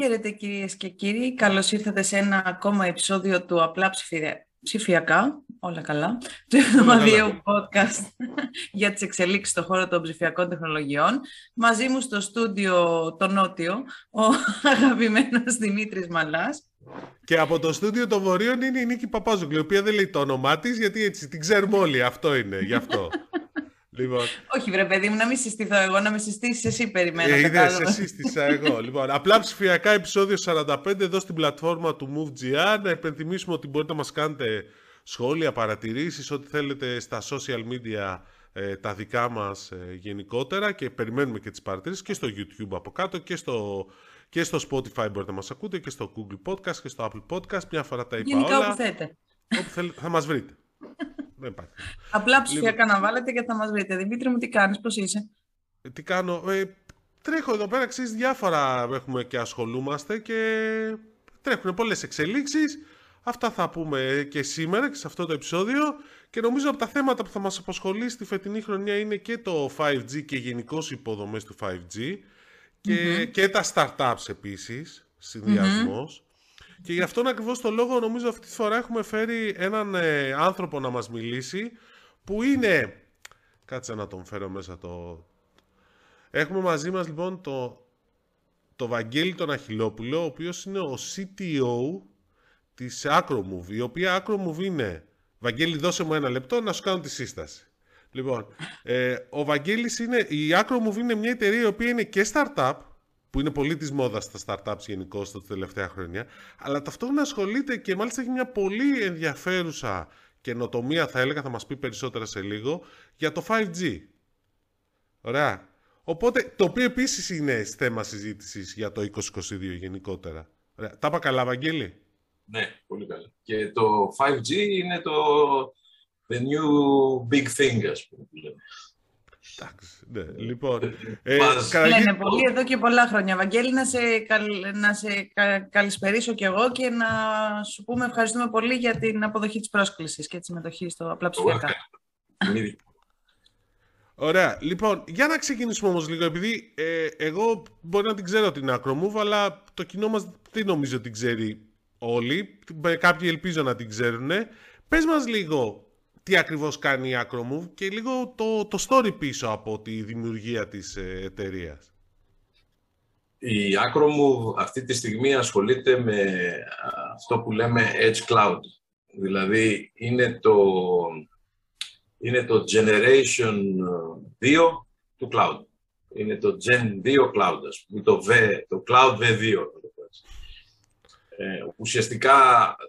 Χαίρετε κυρίες και κύριοι, καλώς ήρθατε σε ένα ακόμα επεισόδιο του Απλά Ψηφιακά, όλα καλά, του εβδομαδιαίου podcast για τις εξελίξεις στον χώρο των ψηφιακών τεχνολογιών. Μαζί μου στο στούντιο το Νότιο, ο αγαπημένος Δημήτρης Μαλάς. Και από το στούντιο των Βορείων είναι η Νίκη Παπάζουγκλη, η οποία δεν λέει το όνομά της, γιατί έτσι την ξέρουμε όλοι. Αυτό είναι, γι' αυτό. Λοιπόν. Όχι, βρε παιδί μου, να μην συστηθώ εγώ, να με συστήσεις εσύ, περιμένω. Ε, είδες, σε σύστησα εγώ. λοιπόν, απλά ψηφιακά επεισόδιο 45 εδώ στην πλατφόρμα του MoveGR. Να υπενθυμίσουμε ότι μπορείτε να μας κάνετε σχόλια, παρατηρήσεις, ό,τι θέλετε στα social media ε, τα δικά μας ε, γενικότερα και περιμένουμε και τις παρατηρήσεις και στο YouTube από κάτω και στο, και στο Spotify μπορείτε να μας ακούτε και στο Google Podcast και στο Apple Podcast. Μια φορά τα είπα Γενικά όλα. όπου θέτε. Όπου θέλετε, θα μας βρείτε. Δεν υπάρχει. Απλά ψηφιακά λοιπόν. να βάλετε και θα μας βρείτε. Δημήτρη μου, τι κάνεις, πώς είσαι; Ε, τι κάνω; Ε, τρέχω εδώ πέρα, ξέρεις, διάφορα έχουμε και ασχολούμαστε και τρέχουν πολλές εξελίξεις. Αυτά θα πούμε και σήμερα και σε αυτό το επεισόδιο και νομίζω από τα θέματα που θα μας απασχολεί στη φετινή χρονιά είναι και το 5G και γενικώς οι υποδομές του 5G και, και τα startups επίσης, συνδυασμός. Και γι' αυτόν ακριβώς το λόγο νομίζω αυτή τη φορά έχουμε φέρει έναν ε, άνθρωπο να μας μιλήσει που είναι... Κάτσε να τον φέρω μέσα το... Έχουμε μαζί μας λοιπόν το, το Βαγγέλη τον Αχιλόπουλο, ο οποίος είναι ο CTO της Acromove, η οποία Acromove είναι... Βαγγέλη, δώσε μου ένα λεπτό να σου κάνω τη σύσταση. Λοιπόν, ε, ο Βαγγέλης είναι... Η Acromove είναι μια εταιρεία η οποία είναι και startup, που είναι πολύ της μόδας στα startups γενικώ τα τελευταία χρόνια, αλλά ταυτόχρονα ασχολείται και μάλιστα έχει μια πολύ ενδιαφέρουσα καινοτομία, θα έλεγα, θα μας πει περισσότερα σε λίγο, για το 5G. Ωραία. Οπότε, το οποίο επίσης είναι θέμα συζήτησης για το 2022 γενικότερα. Ωραία. Τα είπα καλά, Βαγγέλη; Ναι, πολύ καλά. Και το 5G είναι το the new big thing, ας πούμε. Εντάξει, ναι. Λοιπόν, ε, Λένε πολύ εδώ και πολλά χρόνια. Βαγγέλη, να σε, να σε κα, καλησπερίσω κι εγώ και να σου πούμε ευχαριστούμε πολύ για την αποδοχή της πρόσκλησης και τη συμμετοχή στο απλά ψηφιακά. Ωραία. Λοιπόν, για να ξεκινήσουμε όμως λίγο, επειδή ε, εγώ μπορεί να την ξέρω την Acromove, αλλά το κοινό μας δεν νομίζω ότι την ξέρει όλοι. Κάποιοι ελπίζω να την ξέρουν. Πες μας λίγο τι ακριβώς κάνει η Acromove και λίγο το, το story πίσω από τη δημιουργία της ε, εταιρείας. Η Acromove αυτή τη στιγμή ασχολείται με αυτό που λέμε Edge Cloud. Δηλαδή είναι το, είναι το Generation 2 του Cloud. Είναι το Gen 2 Cloud, ας πούμε, το, v, το Cloud V2. Ε, ουσιαστικά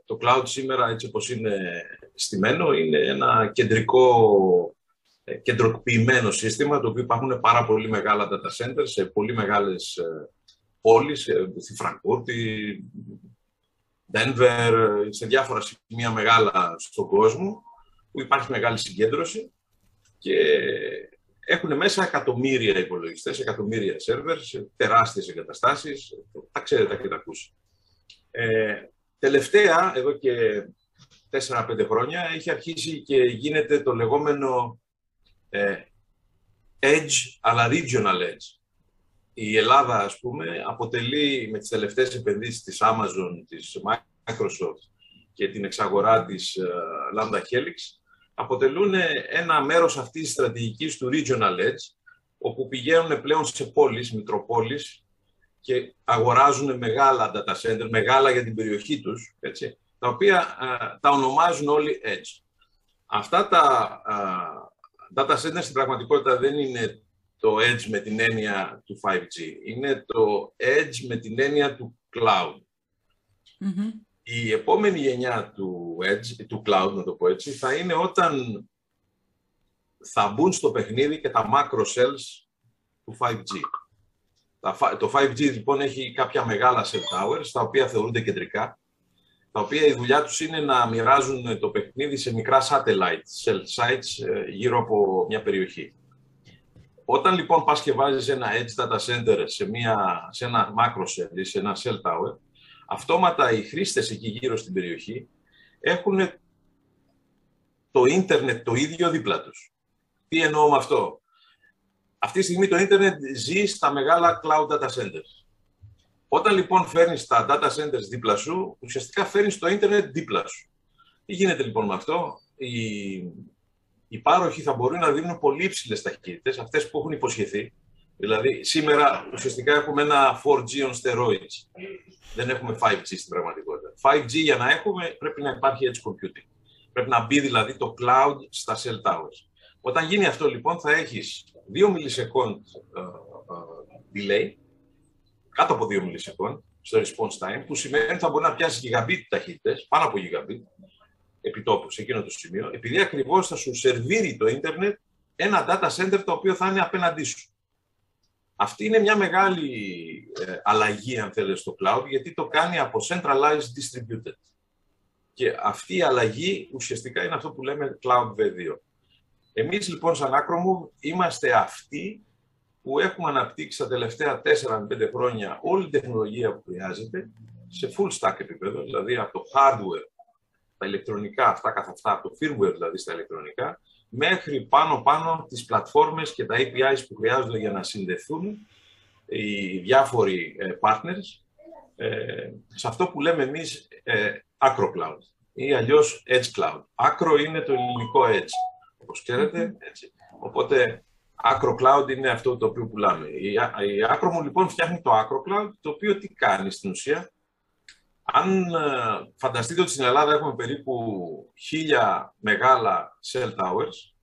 το cloud σήμερα, έτσι όπως είναι στημένο, είναι ένα κεντρικό, ε, κεντροποιημένο σύστημα, το οποίο υπάρχουν πάρα πολύ μεγάλα data centers σε πολύ μεγάλες ε, πόλεις, ε, στη Φραγκούρτη, Denver, σε διάφορα σημεία μεγάλα στον κόσμο, που υπάρχει μεγάλη συγκέντρωση και έχουν μέσα εκατομμύρια υπολογιστές, εκατομμύρια servers, τεράστιες εγκαταστάσεις, τα ξέρετε και τα ακούσει. Ε, τελευταία, εδώ και 4-5 χρόνια, έχει αρχίσει και γίνεται το λεγόμενο ε, edge, αλλά regional edge. Η Ελλάδα, ας πούμε, αποτελεί με τις τελευταίες επενδύσεις της Amazon, της Microsoft και την εξαγορά της uh, Lambda Helix, αποτελούν ένα μέρος αυτής της στρατηγικής του regional edge, όπου πηγαίνουν πλέον σε πόλεις, μητροπόλεις, και αγοράζουν μεγάλα data center, μεγάλα για την περιοχή τους, έτσι, τα οποία τα ονομάζουν όλοι edge. Αυτά τα α, data center στην πραγματικότητα δεν είναι το edge με την έννοια του 5G. Είναι το edge με την έννοια του cloud. Η επόμενη γενιά του edge, του cloud, να το πω έτσι, θα είναι όταν θα μπουν στο παιχνίδι και τα macro cells του 5G. Το 5G λοιπόν έχει κάποια μεγάλα cell towers, τα οποία θεωρούνται κεντρικά, τα οποία η δουλειά τους είναι να μοιράζουν το παιχνίδι σε μικρά satellite cell sites ε, γύρω από μια περιοχή. Όταν λοιπόν πας και βάζεις ένα edge data center σε, μια, σε ένα macro cell ή σε ένα cell tower, αυτόματα οι χρήστες εκεί γύρω στην περιοχή έχουν το ίντερνετ το ίδιο δίπλα τους. Τι εννοώ με αυτό; Αυτή τη στιγμή το ίντερνετ ζει στα μεγάλα cloud data centers. Όταν λοιπόν φέρνεις τα data centers δίπλα σου, ουσιαστικά φέρνεις το ίντερνετ δίπλα σου. Τι γίνεται λοιπόν με αυτό, οι, οι πάροχοι θα μπορούν να δίνουν πολύ υψηλές ταχύτητες, αυτές που έχουν υποσχεθεί. Δηλαδή, σήμερα ουσιαστικά έχουμε ένα 4G on steroids. Δεν έχουμε 5G στην πραγματικότητα. 5G για να έχουμε πρέπει να υπάρχει edge computing. Πρέπει να μπει δηλαδή το cloud στα cell towers. Όταν γίνει αυτό λοιπόν θα έχεις 2 millisecond uh, uh, delay, κάτω από 2 millisecond στο response time, που σημαίνει ότι θα μπορεί να πιάσει gigabit ταχύτητες, πάνω από gigabit, επιτόπου σε εκείνο το σημείο, επειδή ακριβώς θα σου σερβίρει το ίντερνετ ένα data center το οποίο θα είναι απέναντί σου. Αυτή είναι μια μεγάλη ε, αλλαγή, αν θέλετε, στο cloud, γιατί το κάνει από centralized distributed. Και αυτή η αλλαγή ουσιαστικά είναι αυτό που λέμε Cloud V2. Εμείς λοιπόν σαν Acromove είμαστε αυτοί που έχουμε αναπτύξει τα τελευταία 4-5 χρόνια όλη την τεχνολογία που χρειάζεται σε full stack επίπεδο, δηλαδή από το hardware, τα ηλεκτρονικά, αυτά καθ' αυτά, από το firmware δηλαδή στα ηλεκτρονικά, μέχρι πάνω-πάνω τις πλατφόρμες και τα APIs που χρειάζονται για να συνδεθούν οι διάφοροι ε, partners ε, σε αυτό που λέμε εμείς ε, Acro Cloud ή αλλιώς Edge Cloud. Acro είναι το ελληνικό Edge, όπως ξέρετε. Έτσι. Οπότε Acro Cloud είναι αυτό το οποίο πουλάμε. Η, η Acro μου λοιπόν φτιάχνει το Acro Cloud, το οποίο τι κάνει στην ουσία; Αν φανταστείτε ότι στην Ελλάδα έχουμε περίπου χίλια μεγάλα cell towers,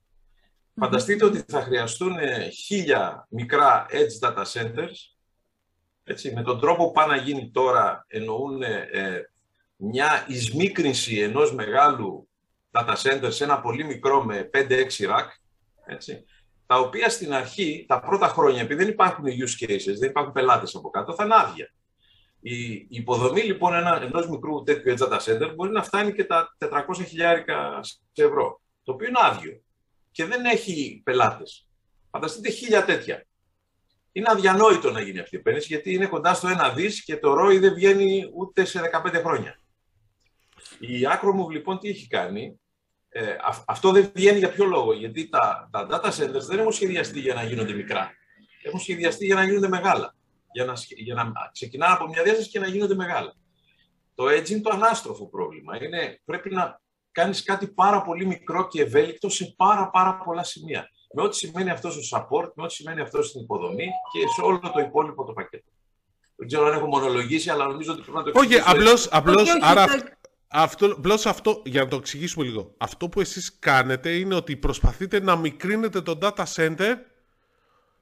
φανταστείτε ότι θα χρειαστούν χίλια μικρά edge data centers, έτσι, με τον τρόπο που πάνε να γίνει τώρα εννοούν ε, μια εισμίκρινση ενός μεγάλου data center σε ένα πολύ μικρό με 5-6 rack, έτσι, τα οποία στην αρχή, τα πρώτα χρόνια, επειδή δεν υπάρχουν use cases, δεν υπάρχουν πελάτες από κάτω, θα είναι άδεια. Η υποδομή λοιπόν ένα, ενός μικρού τέτοιου data center μπορεί να φτάνει και τα 400 χιλιάρικα ευρώ, το οποίο είναι άδειο και δεν έχει πελάτες. Φανταστείτε χίλια τέτοια. Είναι αδιανόητο να γίνει αυτή η επένδυση γιατί είναι κοντά στο ένα δις και το ROI δεν βγαίνει ούτε σε 15 χρόνια. Η Acromove λοιπόν τι έχει κάνει, ε, αυτό δεν βγαίνει για ποιο λόγο, γιατί τα, τα data centers δεν έχουν σχεδιαστεί για να γίνονται μικρά. Έχουν σχεδιαστεί για να γίνονται μεγάλα. Για να, για να ξεκινάνε από μια διάσταση και να γίνονται μεγάλα. Το edge είναι το ανάστροφο πρόβλημα. Είναι, πρέπει να κάνεις κάτι πάρα πολύ μικρό και ευέλικτο σε πάρα πάρα πολλά σημεία. Με ό,τι σημαίνει αυτό στο support, με ό,τι σημαίνει αυτό στην υποδομή και σε όλο το υπόλοιπο το πακέτο. Δεν ξέρω αν έχω μονολογήσει, αλλά νομίζω ότι πρέπει να το εξηγήσω. Όχι, απλώς, άρα, αυτό, απλώς αυτό, για να το εξηγήσουμε λίγο. Αυτό που εσείς κάνετε είναι ότι προσπαθείτε να μικρύνετε το data center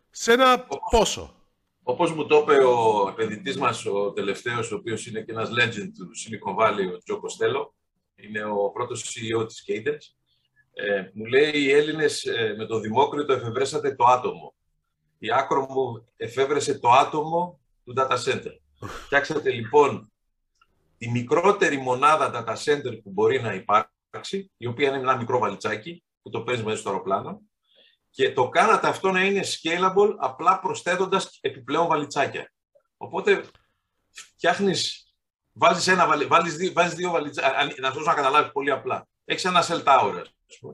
σε ένα πόσο. Όπως μου το είπε ο επενδυτής μας, ο τελευταίος, ο οποίος είναι και ένας legend του Silicon Valley, ο Τζο Κοστέλο, είναι ο πρώτος CEO της Cadence, ε, μου λέει οι Έλληνες ε, με το Δημόκριτο εφευρέσατε το άτομο. Η άκρο μου εφεύρεσε το άτομο του data center. Φτιάξατε λοιπόν τη μικρότερη μονάδα data center που μπορεί να υπάρξει, η οποία είναι ένα μικρό βαλιτσάκι που το παίζει μέσα στο αεροπλάνο, και το κάνατε αυτό να είναι scalable απλά προσθέτοντας επιπλέον βαλιτσάκια. Οπότε φτιάχνεις, βάζεις, ένα, βάζεις δύο, βάζεις δύο βαλιτσάκια, να σου να καταλάβεις πολύ απλά. Έχεις ένα cell tower,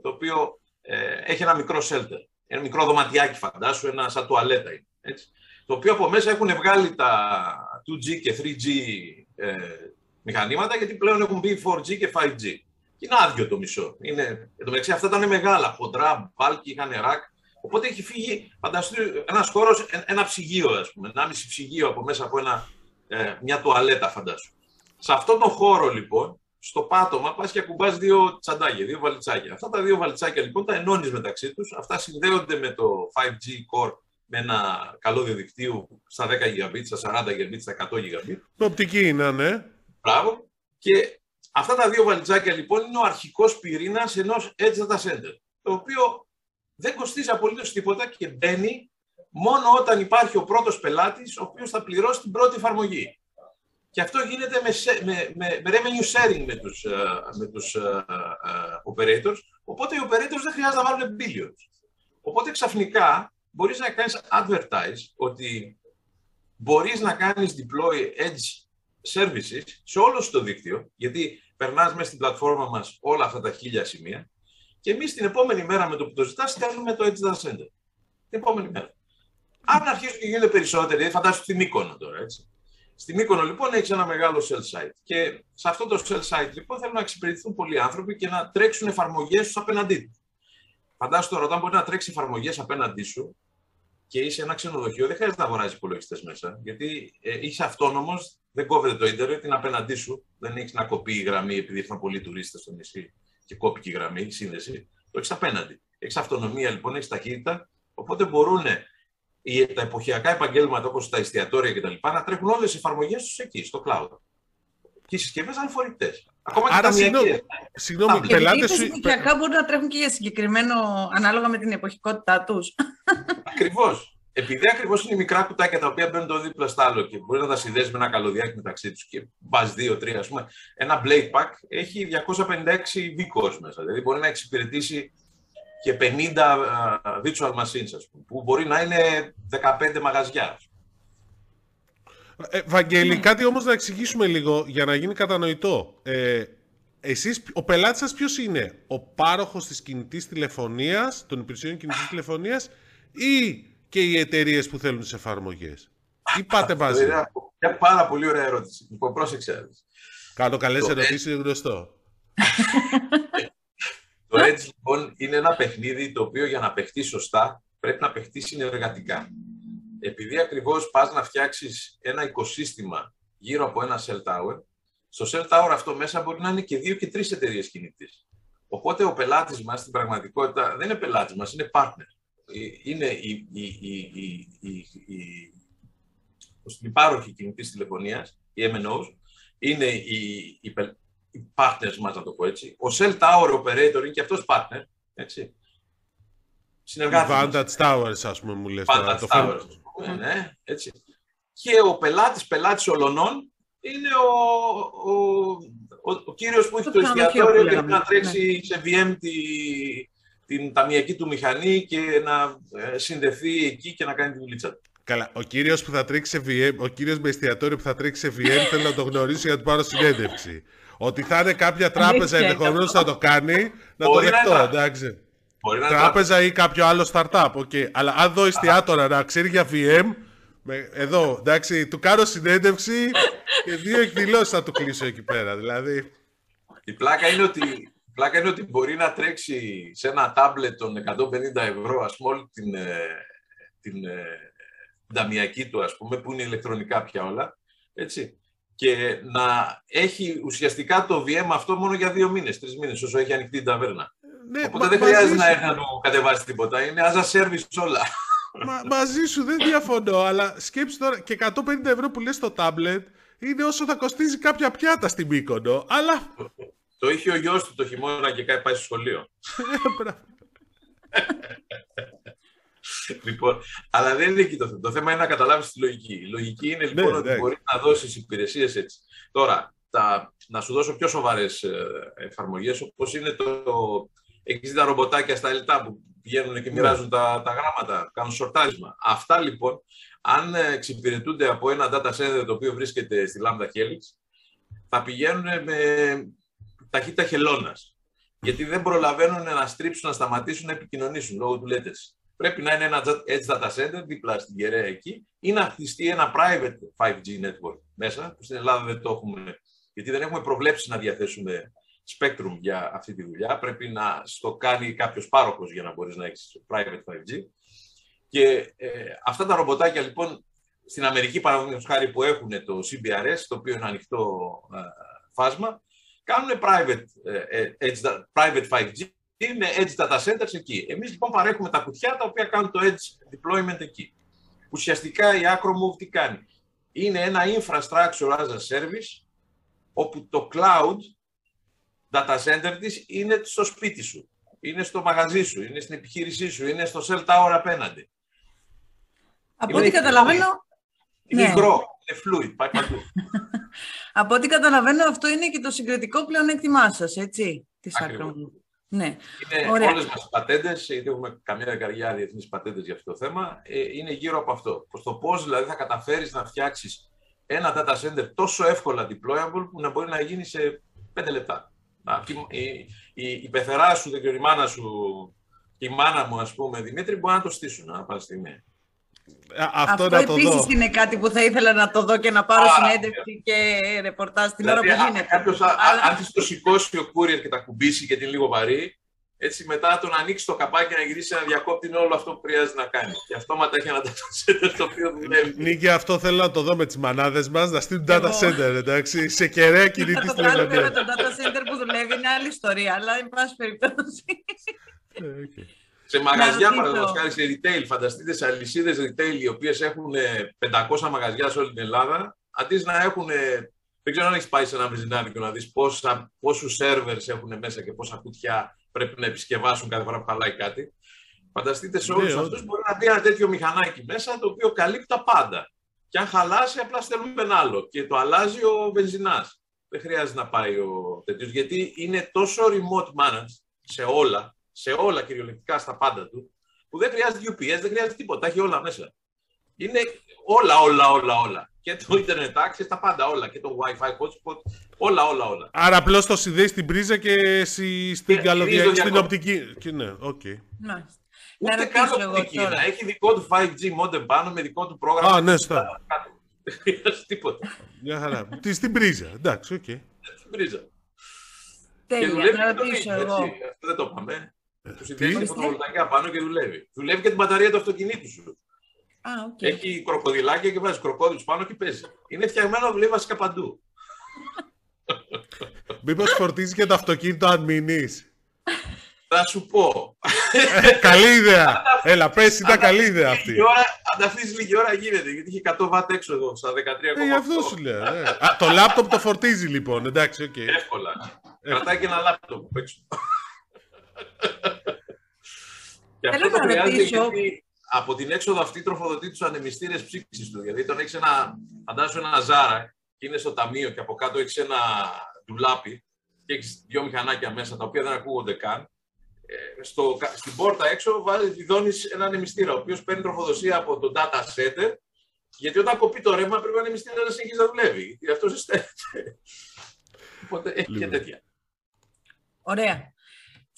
το οποίο ε, έχει ένα μικρό shelter, ένα μικρό δωματιάκι φαντάσου, ένα σαν τουαλέτα είναι, έτσι, το οποίο από μέσα έχουν βγάλει τα 2G και 3G ε, μηχανήματα, γιατί πλέον έχουν μπει 4G και 5G. Και είναι άδειο το μισό. Είναι, εν τω μεταξύ αυτά ήταν μεγάλα, χοντρά, μπάλκι, είχαν ρακ. Οπότε έχει φύγει, φανταστείτε, ένας χώρος, ένα ψυγείο, ας πούμε, ένα μισή ψυγείο από μέσα από ένα, ε, μια τουαλέτα, φαντάσου. Σε αυτόν τον χώρο, λοιπόν, στο πάτωμα πας και ακουμπάς δύο τσαντάκια, δύο βαλιτσάκια. Αυτά τα δύο βαλιτσάκια λοιπόν τα ενώνεις μεταξύ τους. Αυτά συνδέονται με το 5G Core με ένα καλό διαδικτύου στα 10 Gb, στα 40 Gb, στα 100 Gb. Το οπτική είναι, ναι. Μπράβο. Και αυτά τα δύο βαλιτσάκια λοιπόν είναι ο αρχικός πυρήνας ενός Edge Data Center. Το οποίο δεν κοστίζει απολύτως τίποτα και μπαίνει μόνο όταν υπάρχει ο πρώτος πελάτης, ο οποίος θα πληρώσει την πρώτη εφαρμογή. Και αυτό γίνεται με, με, με, με revenue sharing με τους, ε, με τους uh, uh, operators, οπότε οι operators δεν χρειάζεται να βάλουν billions. Οπότε ξαφνικά μπορείς να κάνεις advertise ότι μπορείς να κάνεις deploy edge services σε όλο το δίκτυο, γιατί περνάς μέσα στην πλατφόρμα μας όλα αυτά τα χίλια σημεία και εμείς την επόμενη μέρα με το που το ζητάς στέλνουμε το edge data center. Την επόμενη μέρα. Αν αρχίσουν και γίνονται περισσότεροι, φαντάζομαι στην Μύκονο τώρα, έτσι Στην Μύκονο λοιπόν έχεις ένα μεγάλο sell site. Και σε αυτό το sell site λοιπόν θέλουν να εξυπηρετηθούν πολλοί άνθρωποι και να τρέξουν εφαρμογές τους απέναντί τους. Φαντάσου τώρα, όταν μπορεί να τρέξει εφαρμογές απέναντί σου και είσαι ένα ξενοδοχείο, δεν χρειάζεται να αγοράζεις υπολογιστές μέσα. Γιατί ε, είσαι αυτόνομος, δεν κόβεται το ίντερνετ, είναι απέναντί σου. Δεν έχεις να κοπεί η γραμμή επειδή ήρθαν πολλοί τουρίστες στο νησί και κόπηκε η γραμμή, η σύνδεση. Το έχεις απέναντι. Έχεις αυτονομία λοιπόν, έχεις ταχύτητα. Οπότε μπορούν τα εποχιακά επαγγέλματα όπως τα εστιατόρια κτλ. να τρέχουν όλες οι εφαρμογές τους εκεί, στο cloud. Και οι συσκευές αναφορητέ. Ακόμα Άρα, και τα συγγνώμη, οι πελάτες σου. εποχιακά μπορούν να τρέχουν και για συγκεκριμένο, ανάλογα με την εποχικότητά τους. Ακριβώς. Επειδή ακριβώς είναι μικρά κουτάκια τα οποία μπαίνουν το δίπλα στο άλλο και μπορεί να τα συνδέσει με ένα καλωδιάκι μεταξύ τους και πα δύο-τρία, ας πούμε. Ένα Blade Pack έχει 256 V μέσα. Δηλαδή μπορεί να εξυπηρετήσει και 50 virtual machines, ας πούμε, που μπορεί να είναι 15 μαγαζιά. Ε, Βαγγέλη, κάτι όμως να εξηγήσουμε λίγο για να γίνει κατανοητό. Ε, εσείς, ο πελάτης σας ποιος είναι, ο πάροχος της κινητής τηλεφωνίας, των υπηρεσιών κινητής τηλεφωνίας ή και οι εταιρείες που θέλουν τις εφαρμογές; Ή πάτε μαζί; Είναι μια πάρα πολύ ωραία ερώτηση. Λοιπόν, πρόσεξε. Κάνω καλές ερωτήσεις, είναι γνωστό. Το Edge λοιπόν είναι ένα παιχνίδι το οποίο για να παιχτεί σωστά πρέπει να παιχτεί συνεργατικά. Επειδή ακριβώς πας να φτιάξεις ένα οικοσύστημα γύρω από ένα cell tower, στο cell tower αυτό μέσα μπορεί να είναι και δύο και τρεις εταιρείες κινητής. Οπότε ο πελάτης μας στην πραγματικότητα δεν είναι πελάτης μας, είναι partner. Είναι η, η, η, η, η, η πάροχη κινητής τηλεφωνίας, οι MNOs, είναι η, η, οι partners μας, να το πω έτσι. Ο Cell Tower Operator είναι και αυτός partner, έτσι. Συνεργάτης Vantage Towers, ας πούμε, μου λες. Vantage το Towers, πούμε, ναι, έτσι. Και ο πελάτης, πελάτης ολονών, είναι ο, ο, ο, ο κύριος που έχει το, εστιατόριο και να τρέξει ναι. σε VM τη, την ταμιακή του μηχανή και να ε, συνδεθεί εκεί και να κάνει τη δουλίτσα του. Καλά, ο κύριος που θα τρέξει σε VM, ο κύριος με εστιατόριο που θα τρέξει σε VM θέλω να το γνωρίσω για να του πάρω συνέντευξη. Ότι θα είναι κάποια τράπεζα ενδεχομένως να το κάνει, να το δεχτώ, εντάξει. Τράπεζα ή κάποιο άλλο startup, okay. Αλλά αν δω εστιατόρα να ξέρει για VM, με, εδώ, εντάξει, του κάνω συνέντευξη και δύο εκδηλώσεις θα του κλείσω εκεί πέρα. Δηλαδή. Η πλάκα είναι ότι, η πλάκα είναι ότι μπορεί να τρέξει σε ένα τάμπλετ των 150 ευρώ, ας πούμε, όλη την, ε, την, την ε, ταμιακή του, ας πούμε, που είναι ηλεκτρονικά πια όλα, έτσι και να έχει ουσιαστικά το VM αυτό μόνο για δύο μήνες, τρεις μήνες, όσο έχει ανοιχτή η ταβέρνα. Ναι, Οπότε δεν χρειάζεται να έρθει να του κατεβάσεις τίποτα. Είναι as a service όλα. Μα, μαζί σου δεν διαφωνώ, αλλά σκέψου τώρα και 150 ευρώ που λες στο τάμπλετ είναι όσο θα κοστίζει κάποια πιάτα στην Μύκονο, αλλά... Το είχε ο γιος του το χειμώνα και πάει στο σχολείο. λοιπόν, αλλά δεν είναι εκεί το θέμα. Το θέμα είναι να καταλάβεις τη λογική. Η λογική είναι λοιπόν ναι, ότι ναι. μπορείς να δώσεις υπηρεσίες έτσι. Τώρα, τα, να σου δώσω πιο σοβαρές ε, εφαρμογές, όπως είναι το. Έχει τα ρομποτάκια στα ελτά που πηγαίνουν και ναι. μοιράζουν τα, τα γράμματα, κάνουν σορτάρισμα. Αυτά λοιπόν, αν εξυπηρετούνται από ένα data center το οποίο βρίσκεται στη Lambda Helix, θα πηγαίνουν με ταχύτητα χελώνας. Γιατί δεν προλαβαίνουν να στρίψουν, να σταματήσουν να επικοινωνήσουν λόγω του latency πρέπει να είναι ένα edge data center δίπλα στην κεραία εκεί ή να χτιστεί ένα private 5G network μέσα, που στην Ελλάδα δεν το έχουμε, γιατί δεν έχουμε προβλέψει να διαθέσουμε spectrum για αυτή τη δουλειά. Πρέπει να στο κάνει κάποιος πάροχος για να μπορείς να έχεις private 5G. Και ε, αυτά τα ρομποτάκια λοιπόν στην Αμερική παραδείγματος χάρη που έχουν το CBRS, το οποίο είναι ανοιχτό ε, φάσμα, κάνουν private, ε, edge, private 5G είναι edge data centers εκεί. Εμείς λοιπόν παρέχουμε τα κουτιά τα οποία κάνουν το edge deployment εκεί. Ουσιαστικά η Acromove τι κάνει; Είναι ένα infrastructure as a service όπου το cloud data center της είναι στο σπίτι σου, είναι στο μαγαζί σου, είναι στην επιχείρησή σου, είναι στο cell tower απέναντι. Από ό,τι καταλαβαίνω... Είναι ναι. υγρό, είναι fluid, πάει παντού. Από ό,τι καταλαβαίνω αυτό είναι και το συγκριτικό πλεονέκτημά σας, έτσι, της Acromove. Ναι. Είναι Ωραία. όλες μας οι πατέντες, γιατί έχουμε καμία δεκαριά διεθνείς πατέντες για αυτό το θέμα, ε, είναι γύρω από αυτό. Προς το πώς δηλαδή θα καταφέρεις να φτιάξεις ένα data center τόσο εύκολα deployable που να μπορεί να γίνει σε πέντε λεπτά. Η, η, η πεθερά σου, δεν η μάνα σου και η μάνα μου, ας πούμε, Δημήτρη, μπορεί να το στήσουν ανά πάση στιγμή. αυτό, αυτό να το επίσης δω. είναι κάτι που θα ήθελα να το δω και να πάρω Α, συνέντευξη και ρεπορτάζ την ώρα Δηλαδή, που α- γίνεται. κάποιος, α- α- Αλλά- αν της το σηκώσει ο courier και τα κουμπίσει γιατί είναι λίγο βαρύ, έτσι μετά τον ανοίξει το καπάκι να γυρίσει να διακόπτει είναι όλο αυτό που χρειάζεται να κάνει. Και αυτόματα έχει ένα data center το οποίο δουλεύει. Νίκη, αυτό θέλω να το δω με τις μανάδες μας, να στείλουν data Εγώ. center, εντάξει, σε κεραία κινητή Θα το στην κάνουμε με Ελλάδα. το data center που δουλεύει είναι άλλη ιστορία, αλλά εν πάση περιπτώσει. Ε, οκ. Σε μαγαζιά, ρωτήσω. παραδείγματος χάρη σε retail, φανταστείτε σε αλυσίδες retail οι οποίες έχουν ε, 500 μαγαζιά σε όλη την Ελλάδα, αντί να έχουν. ε, Δεν ξέρω αν έχεις πάει σε ένα βυζινάδικο να δεις πόσους servers έχουν μέσα και πόσα κουτιά πρέπει να επισκευάσουν κάθε φορά που χαλάει κάτι. Φανταστείτε σε όλους Ναι, αυτούς όντως. μπορεί να μπει ένα τέτοιο μηχανάκι μέσα το οποίο καλύπτει τα πάντα. Και αν χαλάσει, απλά στέλνουμε ένα άλλο. Και το αλλάζει ο βενζινάς. Δεν χρειάζεται να πάει ο τέτοιος, γιατί είναι τόσο remote managed σε όλα, σε όλα κυριολεκτικά στα πάντα του, που δεν χρειάζεται UPS, δεν χρειάζεται τίποτα. Τα έχει όλα μέσα. Είναι όλα, όλα, όλα, όλα. Και το internet access, τα πάντα όλα. Και το wifi hotspot, όλα, όλα, όλα. Άρα απλώς το συνδέεις στην πρίζα και εσύ στην Και καλωδια... γυρίζει το στην διακόπτη. οπτική. Και ναι, οκ. Μάλιστα. Ούτε Να καν ρωτήσω εγώ οπτική. τώρα. Να έχει δικό του 5G modem πάνω με δικό του πρόγραμμα. Α, ναι, στα. Δεν χρειάζεται τίποτα. Μια χαρά. Τι στην πρίζα. Εντάξει, οκ. Στην πρίζα. Και Τέλεια, δουλεύει να και το ρωτήσω ίδιο, εγώ. έτσι. Αυτό δεν το είπαμε. Του συνδέει Τι; φωτοβολταϊκά πάνω και δουλεύει. Δουλεύει και την μπαταρία του αυτοκινήτου σου. Α, οκ. Έχει κροκοδιλάκια και βάζει κροκόδιλους πάνω και παίζει. Είναι φτιαγμένο να δουλεύει βασικά παντού. Μήπως φορτίζεις και το αυτοκίνητο αν μείνεις; Θα σου πω. καλή ιδέα. Έλα, πες, ήταν καλή ιδέα αυτή. Λίγη ώρα, αν τα αφήσεις λίγη ώρα γίνεται, γιατί έχει 100 βατ έξοδο στα 13,8. Ε, γι' αυτό σου λέω. ναι. Α, το λάπτοπ το φορτίζει λοιπόν, εντάξει, οκ. Εύκολα. Κρατάει και ένα λάπτοπ απ' έξω. και αυτό Θέλω το να χρειάζεται ρωτήσω- γιατί από την έξοδο αυτή τροφοδοτεί τους ανεμιστήρες ψύξη του. Δηλαδή τον έχεις ένα, φαντάσου ένα Zara και είναι στο ταμείο και από κάτω έχεις ένα ντουλάπι και έχεις δύο μηχανάκια μέσα τα οποία δεν ακούγονται καν. Ε, στο, στην πόρτα έξω βάζει, βιδώνεις ένα ανεμιστήρα, ο οποίος παίρνει τροφοδοσία από το data center, γιατί όταν κοπεί το ρεύμα πρέπει ο ανεμιστήρας να συνεχίζει να δουλεύει. Γιατί αυτός ζεσταίνεται. Οπότε έχει και Λοιπόν. τέτοια. Ωραία.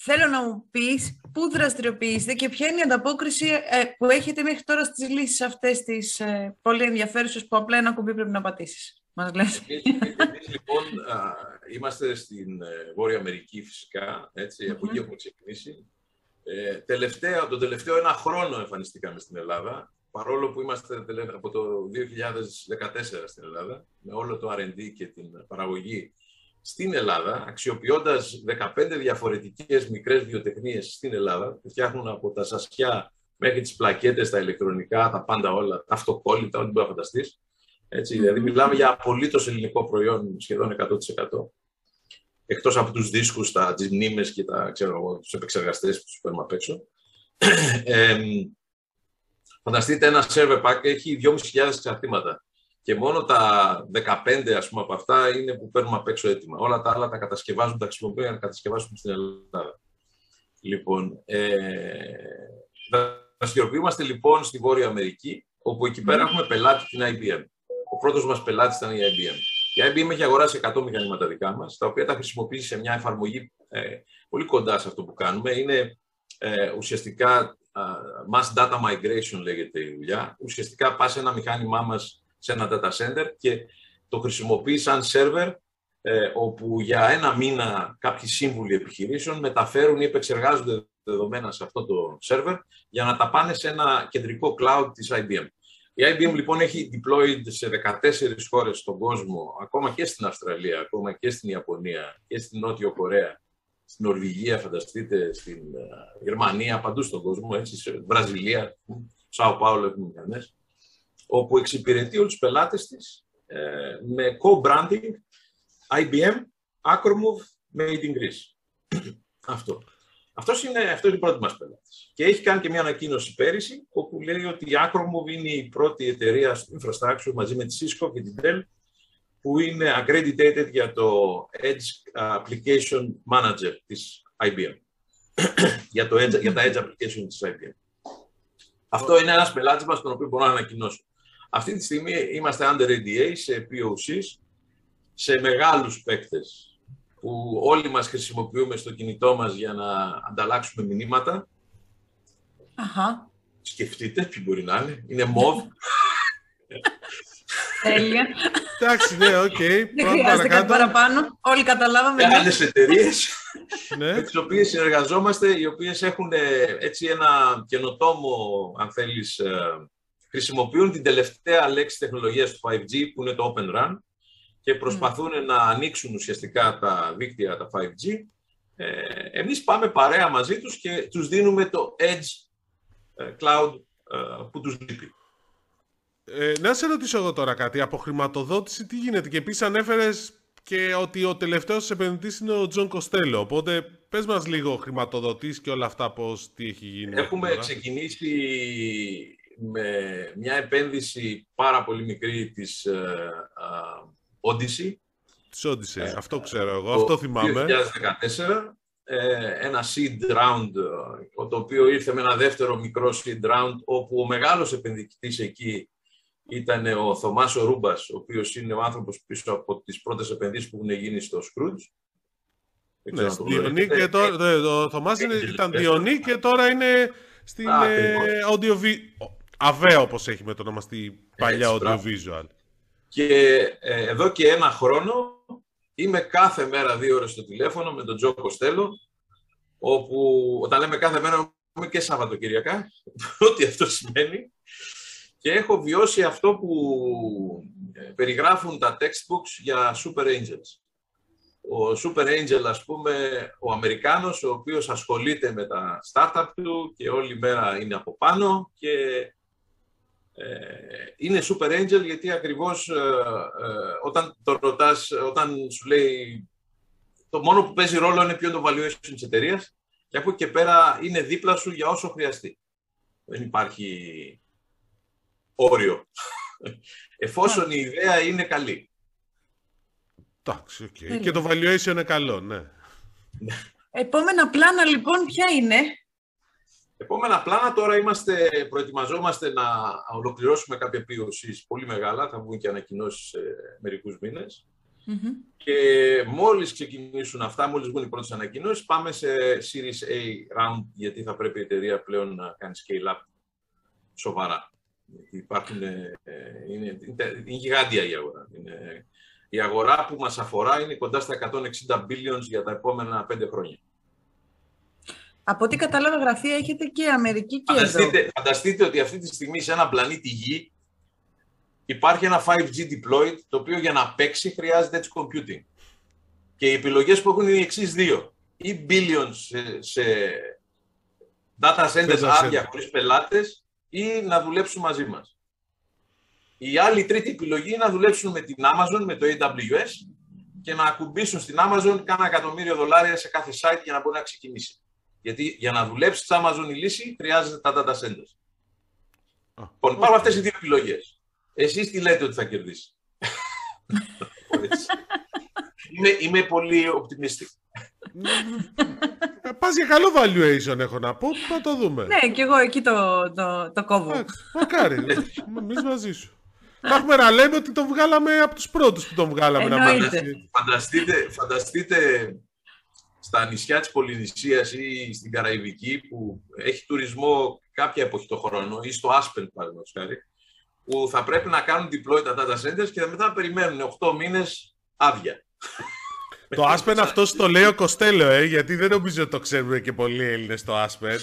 Θέλω να μου πεις πού δραστηριοποιήσετε και ποια είναι η ανταπόκριση ε, που έχετε μέχρι τώρα στις λύσεις αυτές τις ε, πολύ ενδιαφέρουσες που απλά ένα κουμπί πρέπει να πατήσεις. Μας λες. Εμείς, εμείς, λοιπόν α, είμαστε στην ε, Βόρεια Αμερική φυσικά, έτσι, από εκεί Μμμ. έχουμε ξεκινήσει. Ε, τελευταία, τον τελευταίο ένα χρόνο εμφανιστήκαμε στην Ελλάδα, παρόλο που είμαστε τελε- από το 2014 στην Ελλάδα, με όλο το R&D και την παραγωγή στην Ελλάδα, αξιοποιώντας 15 διαφορετικές μικρές βιοτεχνίες στην Ελλάδα, που φτιάχνουν από τα σασιά μέχρι τις πλακέτες, τα ηλεκτρονικά, τα πάντα όλα, τα αυτοκόλλητα, ό,τι μπορεί να φανταστείς. Έτσι, δηλαδή Μμμ. μιλάμε για απολύτως ελληνικό προϊόν σχεδόν 100%. Εκτός από τους δίσκους, τα, τις μνήμες και τα, ξέρω, εγώ, τους επεξεργαστές που τους παίρνουμε απ' έξω. Ε, φανταστείτε ένα server pack έχει 2.500 εξαρτήματα. Και μόνο τα 15 ας πούμε, από αυτά είναι που παίρνουμε απ' έξω έτοιμα. Όλα τα άλλα τα κατασκευάζουμε, τα χρησιμοποιούμε για να κατασκευάσουμε στην Ελλάδα. Λοιπόν, ε, δραστηριοποιούμαστε λοιπόν στη Βόρεια Αμερική, όπου εκεί πέρα έχουμε πελάτη την IBM. Ο πρώτος μας πελάτης ήταν η IBM. Η IBM έχει αγοράσει 100 μηχανήματα δικά μας, τα οποία τα χρησιμοποιήσει σε μια εφαρμογή ε, πολύ κοντά σε αυτό που κάνουμε. Είναι ε, ουσιαστικά α, mass data migration λέγεται η δουλειά. Ουσιαστικά πας ένα μηχάνημά μας σε ένα data center και το χρησιμοποιεί σαν server ε, όπου για ένα μήνα κάποιοι σύμβουλοι επιχειρήσεων μεταφέρουν ή επεξεργάζονται δεδομένα σε αυτό το server για να τα πάνε σε ένα κεντρικό cloud της IBM. Η IBM λοιπόν έχει deployed σε 14 χώρες στον κόσμο, ακόμα και στην Αυστραλία, ακόμα και στην Ιαπωνία και στην Νότιο Κορέα, στην Νορβηγία, φανταστείτε, στην ε, Γερμανία, παντού στον κόσμο, έτσι, σε Βραζιλία, Σάο Πάολο έχουμε μηχανές, όπου εξυπηρετεί όλους τους πελάτες της ε, με co-branding IBM, Acromove, Made in Greece. Αυτό. Αυτός είναι, αυτός είναι η πρώτη μας πελάτης. Και έχει κάνει και μια ανακοίνωση πέρυσι, όπου λέει ότι η Acromove είναι η πρώτη εταιρεία στο infrastructure μαζί με τη Cisco και την Dell, που είναι accredited για το Edge Application Manager της IBM. για, το Edge, για τα Edge Application της IBM. Αυτό είναι ένας πελάτης μας, τον οποίο μπορώ να ανακοινώσω. Αυτή τη στιγμή είμαστε under NDA σε POCs, σε μεγάλους παίκτες που όλοι μας χρησιμοποιούμε στο κινητό μας για να ανταλλάξουμε μηνύματα. Αχα. Σκεφτείτε ποιοι μπορεί να είναι. Είναι μοβ. Τέλεια. Εντάξει, ναι, οκ. Δεν χρειάζεται κάτι παραπάνω. Όλοι καταλάβαμε. Και άλλες εταιρείες ναι. με τις οποίες συνεργαζόμαστε, οι οποίες έχουν ε, έτσι ένα καινοτόμο, αν θέλεις, ε, χρησιμοποιούν την τελευταία λέξη τεχνολογίας του 5G, που είναι το Open RAN, και προσπαθούν να ανοίξουν ουσιαστικά τα δίκτυα τα 5G. Ε, εμείς πάμε παρέα μαζί τους και τους δίνουμε το Edge ε, Cloud που τους λείπει. Ε, να σε ρωτήσω εγώ τώρα κάτι. Από χρηματοδότηση τι γίνεται; Και επίσης ανέφερες και ότι ο τελευταίος επενδυτής είναι ο Τζον Κοστέλο. Οπότε πες μας λίγο χρηματοδότες και όλα αυτά πώς τι έχει γίνει. Έχουμε ξεκινήσει με μια επένδυση πάρα πολύ μικρή της uh, Odyssey. Της Odyssey, ε, αυτό ξέρω εγώ, αυτό θυμάμαι. Το 2014, ένα seed round, το οποίο ήρθε με ένα δεύτερο μικρό seed round, όπου ο μεγάλος επενδυτής εκεί ήταν ο Θωμάς ο Ρούμπας, ο οποίος είναι ο άνθρωπος πίσω από τις πρώτες επενδύσεις που έχουν γίνει στο Scrooge. Ναι, Διονύ και τώρα, ο Θωμάς ήταν Διονύ και τώρα είναι στην ε, audio, αβέα όπως έχει με το όνομα στη παλιά audiovisual. Και ε, εδώ και ένα χρόνο είμαι κάθε μέρα δύο ώρες στο τηλέφωνο με τον Τζο Κοστέλο, όπου όταν λέμε κάθε μέρα είμαι και Σαββατοκυριακά, ό,τι αυτό σημαίνει, και έχω βιώσει αυτό που ε, περιγράφουν τα textbooks για Super Angels. Ο Super Angel, ας πούμε, ο Αμερικάνος, ο οποίος ασχολείται με τα startup του και όλη μέρα είναι από πάνω και ε, είναι Super Angel γιατί ακριβώς ε, όταν το ρωτάς, όταν σου λέει το μόνο που παίζει ρόλο είναι ποιο είναι το valuation της εταιρείας και από εκεί και πέρα είναι δίπλα σου για όσο χρειαστεί. Δεν υπάρχει όριο. Εφόσον η ιδέα είναι καλή. Εντάξει, okay. Και το valuation είναι καλό, ναι. Επόμενα πλάνα λοιπόν ποια είναι; Επόμενα πλάνα τώρα είμαστε, προετοιμαζόμαστε να ολοκληρώσουμε κάποια POCs πολύ μεγάλα, θα βγουν και ανακοινώσεις σε μερικούς Και μόλις ξεκινήσουν αυτά, μόλις βγουν οι πρώτες ανακοινώσεις, πάμε σε Series A round, γιατί θα πρέπει η εταιρεία πλέον να κάνει scale-up σοβαρά. Υπάρχουν, ε, είναι, είναι, είναι γιγάντια η αγορά. Είναι, η αγορά που μας αφορά είναι κοντά στα 160 billions για τα επόμενα πέντε χρόνια. Από ό,τι κατάλαβα γραφεία έχετε και Αμερική και φανταστείτε, εδώ. Φανταστείτε ότι αυτή τη στιγμή σε ένα πλανήτη Γη υπάρχει ένα 5G deployed το οποίο για να παίξει χρειάζεται edge computing. Και οι επιλογές που έχουν είναι οι εξής δύο. Ή billions σε, σε data centers άδεια χωρίς πελάτες ή να δουλέψουν μαζί μας. Η άλλη τρίτη επιλογή είναι να δουλέψουν με την Amazon, με το AWS και να ακουμπήσουν στην Amazon κάνα εκατομμύριο δολάρια σε κάθε site για να μπορεί να ξεκινήσει. Γιατί για να δουλέψεις στη Amazon η λύση χρειάζεται τα data centers. Λοιπόν, υπάρχουν αυτές οι δύο επιλογές. Εσείς τι λέτε ότι θα κερδίσει; είμαι, είμαι πολύ οπτιμιστή. Πας για καλό valuation, έχω να πω. Θα το δούμε. Ναι, και εγώ εκεί το, το, το κόβω. Μακάρι. Εμείς μαζί σου. Θα έχουμε να λέμε ότι το βγάλαμε από τους πρώτους που τον βγάλαμε. Να φανταστείτε, φανταστείτε στα νησιά της Πολυνησίας ή στην Καραϊβική που έχει τουρισμό κάποια εποχή το χρόνο ή στο Άσπεν παραδείγματος χάρη που θα πρέπει να κάνουν deploy τα data centers και μετά να περιμένουν 8 μήνες άδεια. Το Aspen αυτό το λέει ο Κοστέλο, ε, γιατί δεν νομίζω ότι το ξέρουν και πολλοί Έλληνες το Aspen.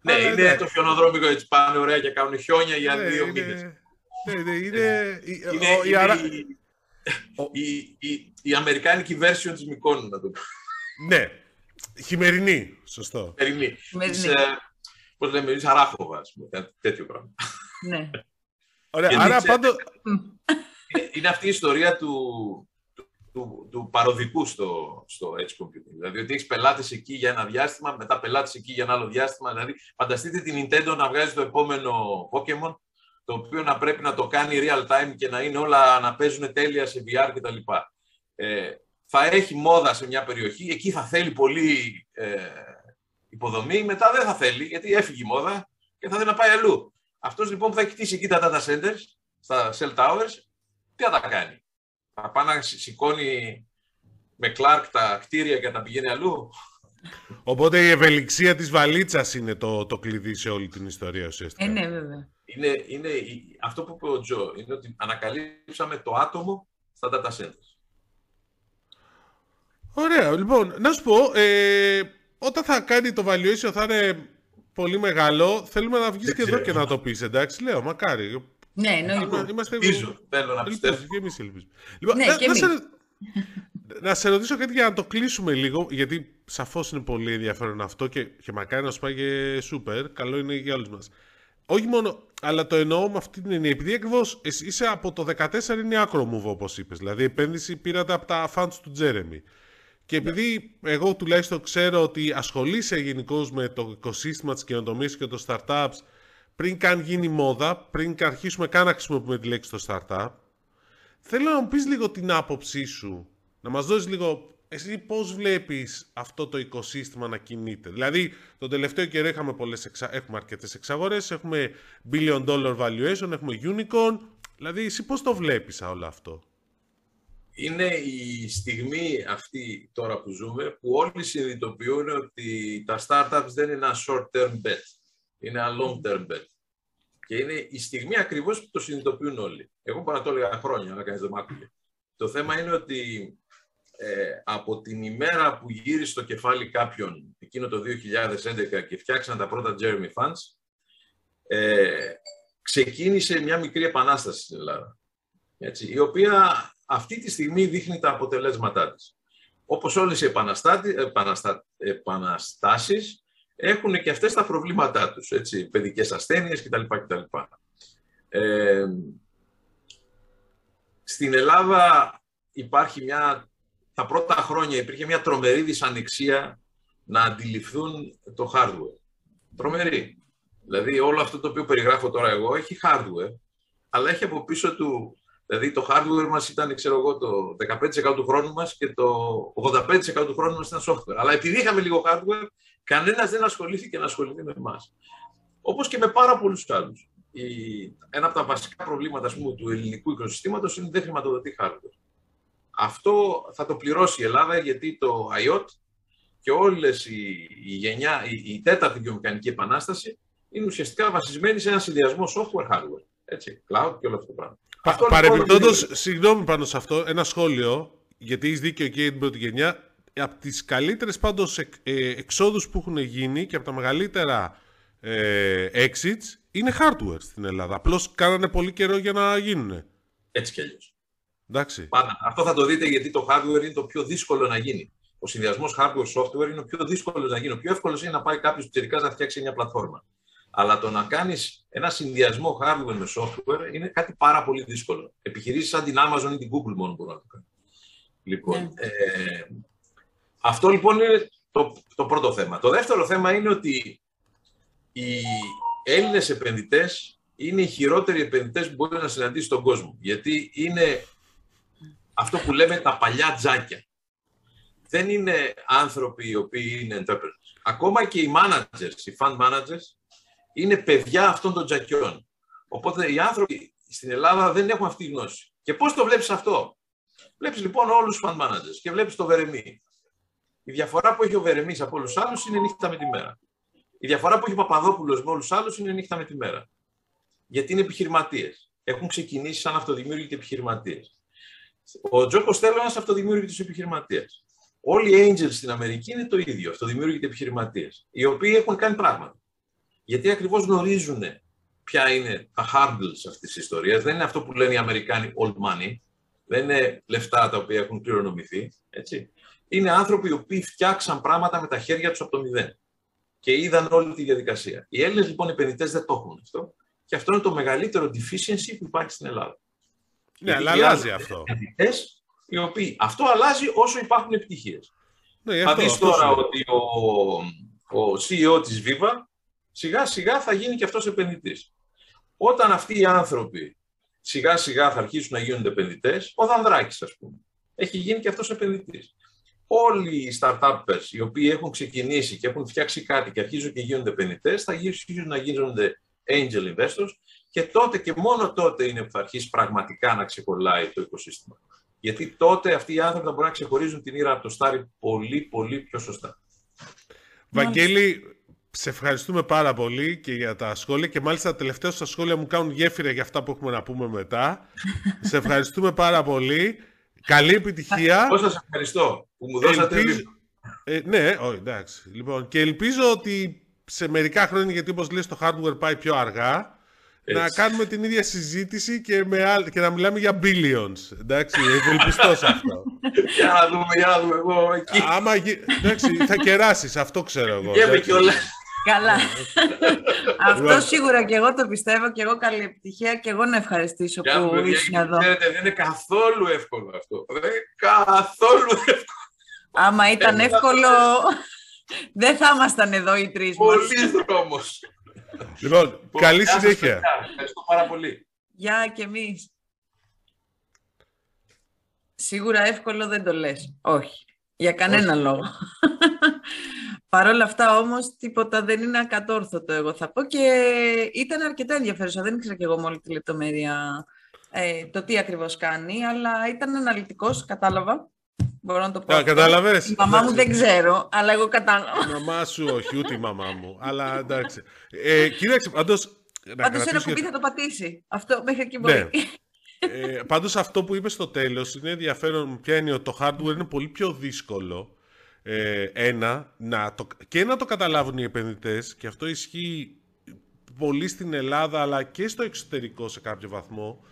Ναι, είναι ναι. το χιονοδρόμικο έτσι πάνε ωραία και κάνουν χιόνια για ναι, δύο μήνες. Ναι, ναι, είναι. η, αμερικάνικη version της Μικόνου, να το πω. Ναι, χειμερινή, σωστό. Χειμερινή. Της, ε, πώς λέμε, της Αράχοβα, ας πούμε, τέτοιο πράγμα. Ναι. Ωραία, άρα πάντως... Είναι αυτή η ιστορία του, του, του παροδικού στο, στο Edge Computing. Δηλαδή ότι έχεις πελάτες εκεί για ένα διάστημα, μετά πελάτες εκεί για ένα άλλο διάστημα. Δηλαδή, φανταστείτε την Nintendo να βγάζει το επόμενο Pokémon, το οποίο να πρέπει να το κάνει real time και να είναι όλα να παίζουν τέλεια σε VR κτλ. Ε, θα έχει μόδα σε μια περιοχή, εκεί θα θέλει πολύ ε, υποδομή, μετά δεν θα θέλει, γιατί έφυγε η μόδα και θα θέλει να πάει αλλού. Αυτός λοιπόν που θα έχει χτίσει εκεί τα data centers, στα cell towers, τι θα τα κάνει; Θα πάει να σηκώνει με Clark τα κτίρια και να τα πηγαίνει αλλού; Οπότε η ευελιξία της βαλίτσας είναι το, το κλειδί σε όλη την ιστορία ουσιαστικά. Ε, ναι, βέβαια. Είναι, είναι, αυτό που είπε ο Τζο, είναι ότι ανακαλύψαμε το άτομο στα data centers. Ωραία, λοιπόν, να σου πω, ε, όταν θα κάνει το valuation θα είναι πολύ μεγάλο, θέλουμε να βγεις και εδώ και να το πεις, εντάξει, λέω, μακάρι. Ναι, εννοείται. Είμαστε... Ελπίζω, θέλω να πιστεύω. Και εμείς ελπίζουμε. Λοιπόν, ναι, να, και να, σε, να σε ρωτήσω κάτι για να το κλείσουμε λίγο, γιατί σαφώς είναι πολύ ενδιαφέρον αυτό και, και μακάρι να σου πάει και σούπερ, καλό είναι για όλους μας. Όχι μόνο, αλλά το εννοώ με αυτή την έννοια. Επειδή ακριβώς είσαι από το 14 είναι άκρο move, όπως είπες. Δηλαδή, η επένδυση πήρατε από τα fans του Τζέρεμι. Και επειδή εγώ τουλάχιστον ξέρω ότι ασχολείσαι γενικώς με το οικοσύστημα της καινοτομίας και των startups πριν καν γίνει μόδα, πριν αρχίσουμε καν να χρησιμοποιούμε τη λέξη το startup, θέλω να μου πεις λίγο την άποψή σου, να μας δώσεις λίγο εσύ πώς βλέπεις αυτό το οικοσύστημα να κινείται. Δηλαδή, τον τελευταίο καιρό είχαμε πολλές εξα... έχουμε αρκετές εξαγορές, έχουμε billion dollar valuation, έχουμε unicorn. Δηλαδή, εσύ πώς το βλέπεις όλο αυτό; Είναι η στιγμή αυτή τώρα που ζούμε που όλοι συνειδητοποιούν ότι τα startups δεν είναι ένα short-term bet. Είναι ένα long-term bet. Και είναι η στιγμή ακριβώς που το συνειδητοποιούν όλοι. Εγώ μπορώ να το έλεγα χρόνια, αλλά κανείς δεν μ' Το θέμα είναι ότι ε, από την ημέρα που γύρισε το κεφάλι κάποιον εκείνο το 2011 και φτιάξαν τα πρώτα Jeremy Funds, ε, ξεκίνησε μια μικρή επανάσταση στην Ελλάδα, έτσι, η οποία αυτή τη στιγμή δείχνει τα αποτελέσματά της. Όπως όλες οι επαναστα... επαναστάσεις έχουν και αυτές τα προβλήματά τους, έτσι, παιδικές ασθένειες κτλ. κτλ. Ε, στην Ελλάδα υπάρχει μια τα πρώτα χρόνια υπήρχε μια τρομερή δυσανεξία να αντιληφθούν το hardware. Τρομερή. Δηλαδή όλο αυτό το οποίο περιγράφω τώρα εγώ έχει hardware, αλλά έχει από πίσω του... Δηλαδή το hardware μας ήταν, ξέρω εγώ, το 15% του χρόνου μας και το 85% του χρόνου μας ήταν software. Αλλά επειδή είχαμε λίγο hardware, κανένας δεν ασχολήθηκε να ασχοληθεί με εμάς. Όπως και με πάρα πολλούς άλλους. Η... Ένα από τα βασικά προβλήματα πούμε, του ελληνικού οικοσυστήματος είναι ότι δεν χρηματοδοτεί hardware. Αυτό θα το πληρώσει η Ελλάδα γιατί το IOT και όλες η, η, γενιά, η, η τέταρτη βιομηχανική επανάσταση είναι ουσιαστικά βασισμένη σε ένα συνδυασμό software-hardware. Έτσι, cloud και όλο αυτό το πράγμα. Πα, Παρεμπιπτόντως, λοιπόν, συγγνώμη πάνω σε αυτό, ένα σχόλιο, γιατί έχεις δίκιο και για την πρώτη γενιά, από τις καλύτερες πάντως ε, εξόδους που έχουν γίνει και από τα μεγαλύτερα ε, exits είναι hardware στην Ελλάδα. Απλώς κάνανε πολύ καιρό για να γίνουν. Έτσι κι αλλιώς. Εντάξει. Πάντα. Αυτό θα το δείτε γιατί το hardware είναι το πιο δύσκολο να γίνει. Ο συνδυασμός hardware-software είναι ο πιο δύσκολος να γίνει. Ο πιο εύκολος είναι να πάει κάποιος τελικά να φτιάξει μια πλατφόρμα. Αλλά το να κάνεις ένα συνδυασμό hardware με software είναι κάτι πάρα πολύ δύσκολο. Επιχειρήσεις σαν την Amazon ή την Google μόνο μπορούν να το κάνουν. Λοιπόν, ναι. ε, αυτό λοιπόν είναι το, το πρώτο θέμα. Το δεύτερο θέμα είναι ότι οι Έλληνες επενδυτές είναι οι χειρότεροι επενδυτές που μπορεί να συναντήσει στον κόσμο. Γιατί είναι αυτό που λέμε τα παλιά τζάκια. Δεν είναι άνθρωποι οι οποίοι είναι entrepreneurs. Ακόμα και οι managers, οι fund managers, είναι παιδιά αυτών των τζακιών. Οπότε οι άνθρωποι στην Ελλάδα δεν έχουν αυτή τη γνώση. Και πώς το βλέπεις αυτό; Βλέπεις λοιπόν όλους τους fund managers και βλέπεις το Βερεμί. Η διαφορά που έχει ο Βερεμής από όλους τους άλλους είναι νύχτα με τη μέρα. Η διαφορά που έχει ο Παπαδόπουλος με όλους τους άλλους είναι νύχτα με τη μέρα. Γιατί είναι επιχειρηματίες. Έχουν ξεκινήσει σαν αυτοδημιούργητοι επιχειρηματίες. Ο Τζο Κοστέλο είναι ένας αυτοδημιούργητος επιχειρηματίας. Όλοι οι angels στην Αμερική είναι το ίδιο, αυτοδημιούργητοι επιχειρηματίες, οι οποίοι έχουν κάνει πράγματα. Γιατί ακριβώς γνωρίζουν ποια είναι τα hurdles αυτής της ιστορίας. Δεν είναι αυτό που λένε οι Αμερικάνοι old money. Δεν είναι λεφτά τα οποία έχουν κληρονομηθεί. Έτσι. Είναι άνθρωποι οι οποίοι φτιάξαν πράγματα με τα χέρια τους από το μηδέν. Και είδαν όλη τη διαδικασία. Οι Έλληνες λοιπόν επενδυτές δεν το έχουν αυτό. Και αυτό είναι το μεγαλύτερο deficiency που υπάρχει στην Ελλάδα. Ναι, αλλά αλλάζει αυτό. Οι οποίοι, αυτό αλλάζει όσο υπάρχουν επιτυχίες. Ναι, θα δεις τώρα ότι ο, ο CEO της Viva σιγά σιγά θα γίνει και αυτός επενδυτής. Όταν αυτοί οι άνθρωποι σιγά σιγά θα αρχίσουν να γίνονται επενδυτές, ο Δανδράκης ας πούμε, έχει γίνει και αυτός επενδυτής. Όλοι οι startups οι οποίοι έχουν ξεκινήσει και έχουν φτιάξει κάτι και αρχίζουν και γίνονται επενδυτές, θα αρχίσουν να γίνονται angel investors και τότε και μόνο τότε είναι που θα αρχίσει πραγματικά να ξεκολλάει το οικοσύστημα. Γιατί τότε αυτοί οι άνθρωποι θα μπορούν να ξεχωρίζουν την ήρα από το στάρι πολύ, πολύ πιο σωστά. Βαγγέλη, σε ευχαριστούμε πάρα πολύ και για τα σχόλια και μάλιστα τα τελευταία στα σχόλια μου κάνουν γέφυρα για αυτά που έχουμε να πούμε μετά. σε ευχαριστούμε πάρα πολύ. Καλή επιτυχία. Εγώ σας ευχαριστώ που μου δώσατε Ελπίζω... ε, ναι, όχι, εντάξει. Λοιπόν, και ελπίζω ότι σε μερικά χρόνια, γιατί όπως λες το hardware πάει πιο αργά, να κάνουμε την ίδια συζήτηση και, με και να μιλάμε για billions. Εντάξει, ευελπιστώ σε αυτό. για να δούμε, για να δούμε εγώ εκεί. Άμα, εντάξει, θα κεράσεις, αυτό ξέρω εγώ. Και όλα. Καλά. Αυτό σίγουρα και εγώ το πιστεύω και εγώ καλή επιτυχία και εγώ να ευχαριστήσω που ήσουν εδώ. Ξέρετε, δεν είναι καθόλου εύκολο αυτό. Δεν είναι καθόλου εύκολο. Άμα ήταν εύκολο, δεν θα ήμασταν εδώ οι τρεις μας. Πολύ δρόμος. Λοιπόν, καλή συνέχεια. Ευχαριστώ πάρα πολύ. Γεια και εμείς. Σίγουρα εύκολο δεν το λες. Όχι. Για κανένα λόγο. Παρ' όλα αυτά όμως τίποτα δεν είναι ακατόρθωτο εγώ θα πω και ήταν αρκετά ενδιαφέρουσα. Δεν ήξερα και εγώ μόλι τη λεπτομέρεια ε, το τι ακριβώς κάνει, αλλά ήταν αναλυτικός, κατάλαβα. Μπορώ να το πω. κατάλαβες; Η μαμά μου δεν ξέρω, αλλά εγώ κατάλαβα. Η μαμά σου όχι, ούτε η μαμά μου. αλλά εντάξει. Ε, κοίταξε, πάντως... Πάντως ένα κουμπί θα το πατήσει. Αυτό μέχρι εκεί μπορεί. Ναι. ε, πάντως αυτό που είπες στο τέλος είναι ενδιαφέρον. Ποια είναι το hardware είναι πολύ πιο δύσκολο ε, ένα, να το, και να το καταλάβουν οι επενδυτές και αυτό ισχύει πολύ στην Ελλάδα αλλά και στο εξωτερικό σε κάποιο βαθμό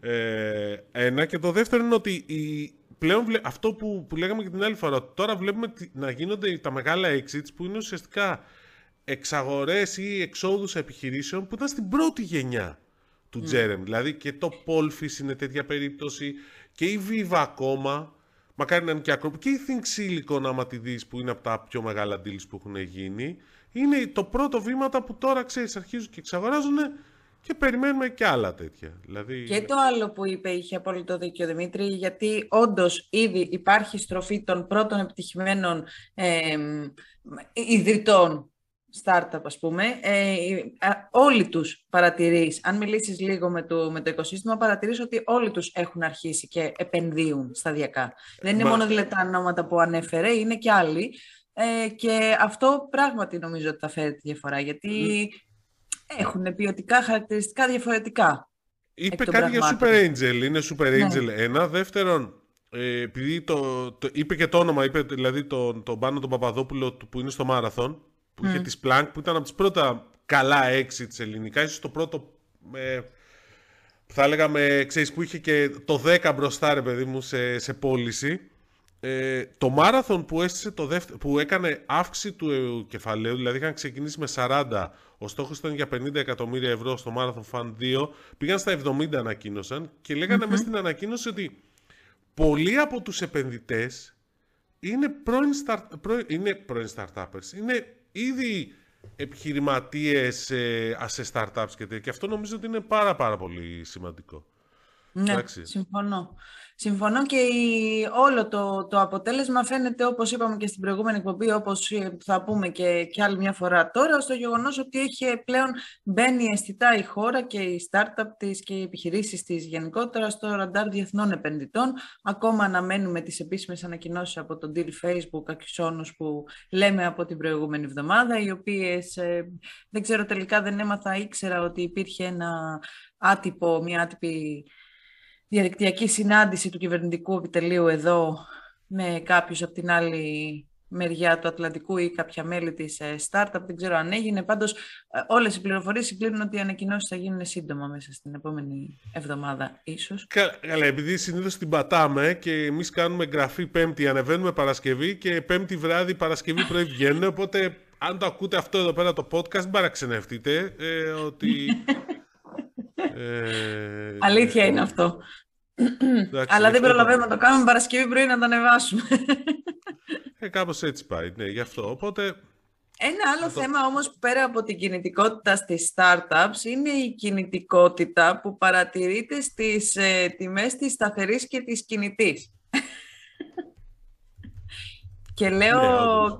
ε, ένα και το δεύτερο είναι ότι η, πλέον αυτό που, που λέγαμε και την άλλη φορά τώρα βλέπουμε να γίνονται τα μεγάλα exits που είναι ουσιαστικά εξαγορές ή εξόδους επιχειρήσεων που ήταν στην πρώτη γενιά του mm. Jerem. Δηλαδή και το Polfis είναι τέτοια περίπτωση και η Viva ακόμα Μακάρι να είναι και ακρόπη. Και η Think Silicon, άμα τη δεις, που είναι από τα πιο μεγάλα deals που έχουν γίνει, είναι το πρώτο βήματα που τώρα, ξέρεις, αρχίζουν και εξαγοράζουν και περιμένουμε και άλλα τέτοια. Δηλαδή... Και το άλλο που είπε είχε απόλυτο δίκιο Δημήτρη, γιατί όντως ήδη υπάρχει στροφή των πρώτων επιτυχημένων ε, ιδρυτών startup, ας πούμε, ε, όλοι τους παρατηρείς, αν μιλήσεις λίγο με το, με το οικοσύστημα, παρατηρείς ότι όλοι τους έχουν αρχίσει και επενδύουν σταδιακά. Δεν είναι μόνο δηλαδή τα ονόματα που ανέφερε, είναι και άλλοι. Ε, και αυτό πράγματι νομίζω ότι θα φέρει τη διαφορά, γιατί έχουν ποιοτικά χαρακτηριστικά διαφορετικά. Είπε κάτι για Super Angel, είναι Super ναι. Angel ένα. Δεύτερον, ε, επειδή το, το, είπε και το όνομα, είπε δηλαδή τον, τον Πάνο τον Παπαδόπουλο που είναι στο Μάραθον, που mm. είχε τη Splunk, που ήταν από τις πρώτα καλά exits ελληνικά, ίσως το πρώτο ε, θα έλεγα με, ξέρεις, που είχε και το 10 μπροστά ρε παιδί μου σε, σε πώληση. Ε, το μάραθον που, έστησε το δεύτερο, που έκανε αύξηση του κεφαλαίου, δηλαδή είχαν ξεκινήσει με 40, ο στόχος ήταν για 50 εκατομμύρια ευρώ στο Marathon Fund 2, πήγαν στα 70 ανακοίνωσαν και λέγανε mm-hmm. μέσα στην ανακοίνωση ότι πολλοί από τους επενδυτές είναι πρώην, start, πρώην, είναι πρώην startups, είναι ήδη επιχειρηματίες ε, σε startups και τέτοια. Και αυτό νομίζω ότι είναι πάρα πάρα πολύ σημαντικό. Ναι, συμφωνώ. Συμφωνώ και όλο το, το αποτέλεσμα φαίνεται, όπως είπαμε και στην προηγούμενη εκπομπή, όπως ε, θα πούμε και, και άλλη μια φορά τώρα, στο γεγονός ότι έχει πλέον μπαίνει αισθητά η χώρα και οι startup της και οι επιχειρήσεις της γενικότερα στο ραντάρ διεθνών επενδυτών. Ακόμα αναμένουμε τις επίσημες ανακοινώσεις από τον deal Facebook Αξιόνους που λέμε από την προηγούμενη εβδομάδα, οι οποίες ε, δεν ξέρω τελικά δεν έμαθα, ήξερα ότι υπήρχε ένα άτυπο, μια άτυπη διαδικτυακή συνάντηση του κυβερνητικού επιτελείου εδώ με κάποιους από την άλλη μεριά του Ατλαντικού ή κάποια μέλη της ε, startup, δεν ξέρω αν έγινε. Πάντως ε, όλες οι πληροφορίες συγκλίνουν ότι οι ανακοινώσεις θα γίνουν σύντομα μέσα στην επόμενη εβδομάδα ίσως. Καλά, επειδή συνήθως την πατάμε και εμείς κάνουμε εγγραφή Πέμπτη, ανεβαίνουμε Παρασκευή και Πέμπτη βράδυ Παρασκευή πρωί βγαίνουν, οπότε αν το ακούτε αυτό εδώ πέρα το podcast, μην παραξενευτείτε ε, ότι ε, Αλήθεια είναι αυτό. Αλλά δεν προλαβαίνουμε να το κάνουμε Παρασκευή πρωί να το ανεβάσουμε. Ε, κάπως έτσι πάει, ναι, γι' αυτό. Οπότε... Ένα άλλο θέμα όμως που πέρα από την κινητικότητα στις startups είναι η κινητικότητα που παρατηρείται στις ε, τιμές της σταθερής και της κινητής. και λέω... Ναι,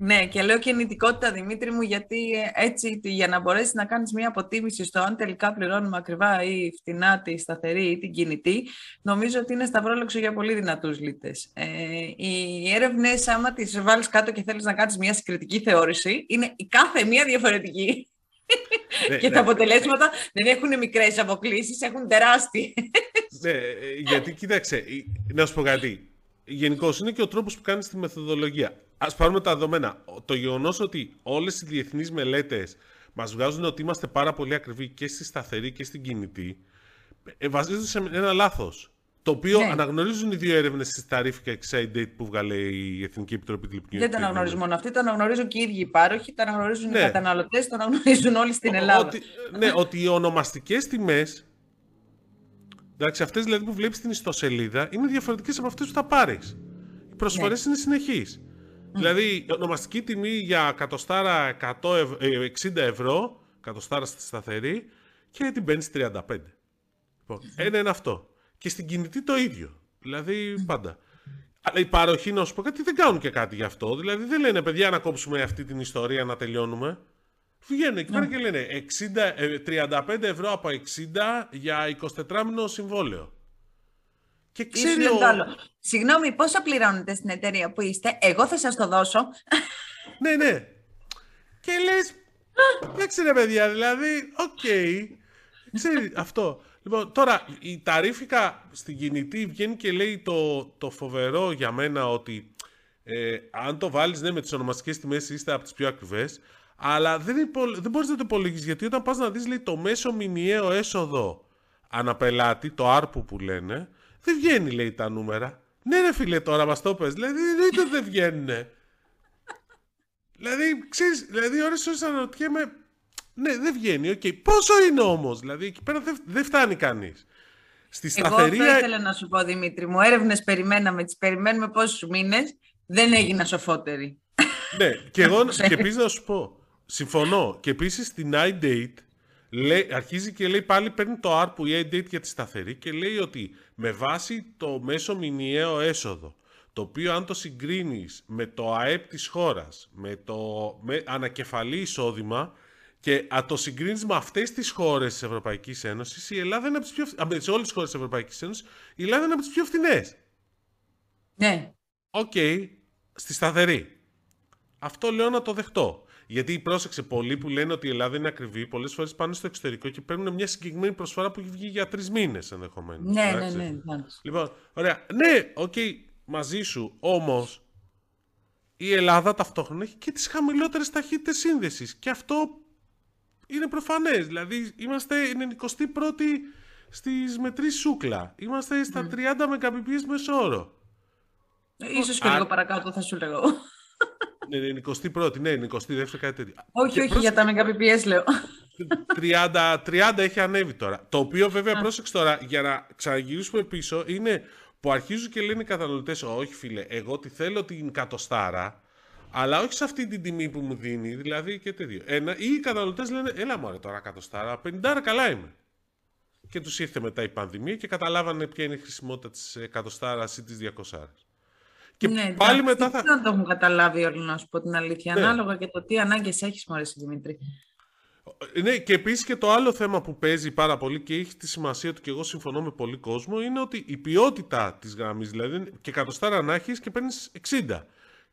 Ναι, και λέω κινητικότητα, Δημήτρη μου, γιατί ε, έτσι για να μπορέσεις να κάνεις μια αποτίμηση στο αν τελικά πληρώνουμε ακριβά ή φτηνά τη σταθερή ή την κινητή, νομίζω ότι είναι σταυρόλεξο για πολύ δυνατούς λίτες. Ε, οι έρευνες, άμα τις βάλεις κάτω και θέλεις να κάνεις μια συγκριτική θεώρηση, είναι η κάθε μία διαφορετική. Ναι, και τα ναι. αποτελέσματα δεν έχουν μικρές αποκλήσεις, έχουν τεράστιες. Ναι, γιατί κοίταξε, να σου πω κάτι. Γενικώς είναι και ο τρόπος που κάνεις τη μεθοδολογία. Α πάρουμε τα δεδομένα. Το γεγονός ότι όλες οι διεθνείς μελέτες μας βγάζουν ότι είμαστε πάρα πολύ ακριβοί και στη σταθερή και στην κινητή, ε, βασίζονται σε ένα λάθος. Το οποίο ναι. αναγνωρίζουν οι δύο έρευνες της Tarifica και Excite Date που βγάλε η Εθνική Επιτροπή Τηλεπικοινωνία. Δεν το αναγνωρίζουν μόνο αυτοί, το αναγνωρίζουν και οι ίδιοι οι πάροχοι, το αναγνωρίζουν ναι. οι καταναλωτές, το αναγνωρίζουν όλοι στην Ελλάδα. Ότι, ναι, ότι οι ονομαστικές τιμές. Εντάξει, αυτές δηλαδή που βλέπεις στην ιστοσελίδα είναι διαφορετικές από αυτές που θα πάρεις. Οι προσφορές ναι. είναι συνεχείς. Δηλαδή, η ονομαστική τιμή για κατοστάρα 100 60 ε, ευρώ, κατοστάρα στη σταθερή, και την παίρνεις 35. Λοιπόν, ένα είναι αυτό. Και στην κινητή το ίδιο. Δηλαδή, πάντα. Αλλά οι παροχοί, να σου πω κάτι, δεν κάνουν και κάτι γι' αυτό. Δηλαδή, δεν λένε, παιδιά, να κόψουμε αυτή την ιστορία, να τελειώνουμε. Βγαίνουν εκεί πέρα ναι. και λένε 60, 35 ε, ευρώ από 60 για 24 μήνο συμβόλαιο. Και ξέρει ο... Συγγνώμη, πόσα πληρώνετε στην εταιρεία που είστε, εγώ θα σας το δώσω. ναι, ναι. Και λες, εντάξει ρε παιδιά, δηλαδή, OK. Okay. Ξέρει, αυτό. Λοιπόν, τώρα, η Tarifica στην κινητή βγαίνει και λέει το, το φοβερό για μένα ότι ε, αν το βάλεις ναι, με τις ονομαστικές τιμές είστε από τις πιο ακριβές, αλλά δεν, δεν μπορείς να το υπολογίσεις, γιατί όταν πας να δεις λέει, το μέσο μηνιαίο έσοδο ανά πελάτη, το ARPU που λένε, δεν βγαίνει, λέει, τα νούμερα. Ναι, ρε φίλε, τώρα μας το πες. Δηλαδή, δεν δεν βγαίνουνε. δηλαδή, ξέρεις, δηλαδή, ώρες ώρες αναρωτιέμαι, ναι, δεν βγαίνει, OK. Okay. Πόσο είναι όμως, δηλαδή, εκεί πέρα δεν, δεν φτάνει κανείς. Στη σταθερή... Εγώ θα ήθελα να σου πω, Δημήτρη μου, έρευνες περιμέναμε, τις περιμένουμε πόσους μήνες, δεν έγινα σοφότερη. ναι, και εγώ, και επίσης να σου πω, συμφωνώ, και επίσης στην iDate, λέει, αρχίζει και λέει πάλι παίρνει το ARPU η iDate για τη σταθερή και λέει ότι με βάση το μέσο μηνιαίο έσοδο, το οποίο αν το συγκρίνεις με το ΑΕΠ της χώρας, με το με ανά κεφαλή εισόδημα και αν το συγκρίνεις με αυτές τις χώρες της Ευρωπαϊκής Ένωσης, η Ελλάδα είναι από τις πιο, με όλες τις χώρες της Ευρωπαϊκής Ένωσης, η Ελλάδα είναι από τις πιο φθηνές. Ναι. OK, okay, στη σταθερή. Αυτό λέω να το δεχτώ. Γιατί πρόσεξε, πολλοί που λένε ότι η Ελλάδα είναι ακριβή, πολλές φορές πάνε στο εξωτερικό και παίρνουν μια συγκεκριμένη προσφορά που έχει βγει για τρεις μήνες ενδεχομένως. Ναι, ναι, ναι, ναι. Λοιπόν, ωραία. Ναι, OK, okay, μαζί σου. Όμως, η Ελλάδα ταυτόχρονα έχει και τις χαμηλότερες ταχύτητες σύνδεσης. Και αυτό είναι προφανές. Δηλαδή, είμαστε 91η στις μετρήσεις σούκλα. Είμαστε στα 30 Mbps μεσόωρο. Ίσως και λίγο παρακάτω θα σου λέγω. Ναι, είναι 21η, ναι, είναι 22η, κάτι τέτοιο. Όχι, όχι, για τα Mbps λέω. 30, 30 έχει ανέβει τώρα. Το οποίο βέβαια, πρόσεξε τώρα, για να ξαναγυρίσουμε πίσω, είναι που αρχίζουν και λένε οι καταναλωτές, Όχι, φίλε, εγώ τη θέλω την κατοστάρα, αλλά όχι σε αυτή την τιμή που μου δίνει, δηλαδή και τέτοιο. Ένα, ή οι καταναλωτές λένε, Έλα μου τώρα κατοστάρα, 50 καλά είμαι. Και τους ήρθε μετά η πανδημία και καταλάβανε ποια είναι η χρησιμότητα της εκατοστάρας ή της 200. Και ναι, πάλι μετά θα... Δεν το έχουν καταλάβει όλοι, να σου πω την αλήθεια. Ναι. Ανάλογα και το τι ανάγκες έχεις, μου αρέσει, Δημήτρη. Ναι, και επίσης και το άλλο θέμα που παίζει πάρα πολύ και έχει τη σημασία του και εγώ συμφωνώ με πολύ κόσμο είναι ότι η ποιότητα της γραμμή, δηλαδή και εκατοστάρα να έχεις και παίρνεις 60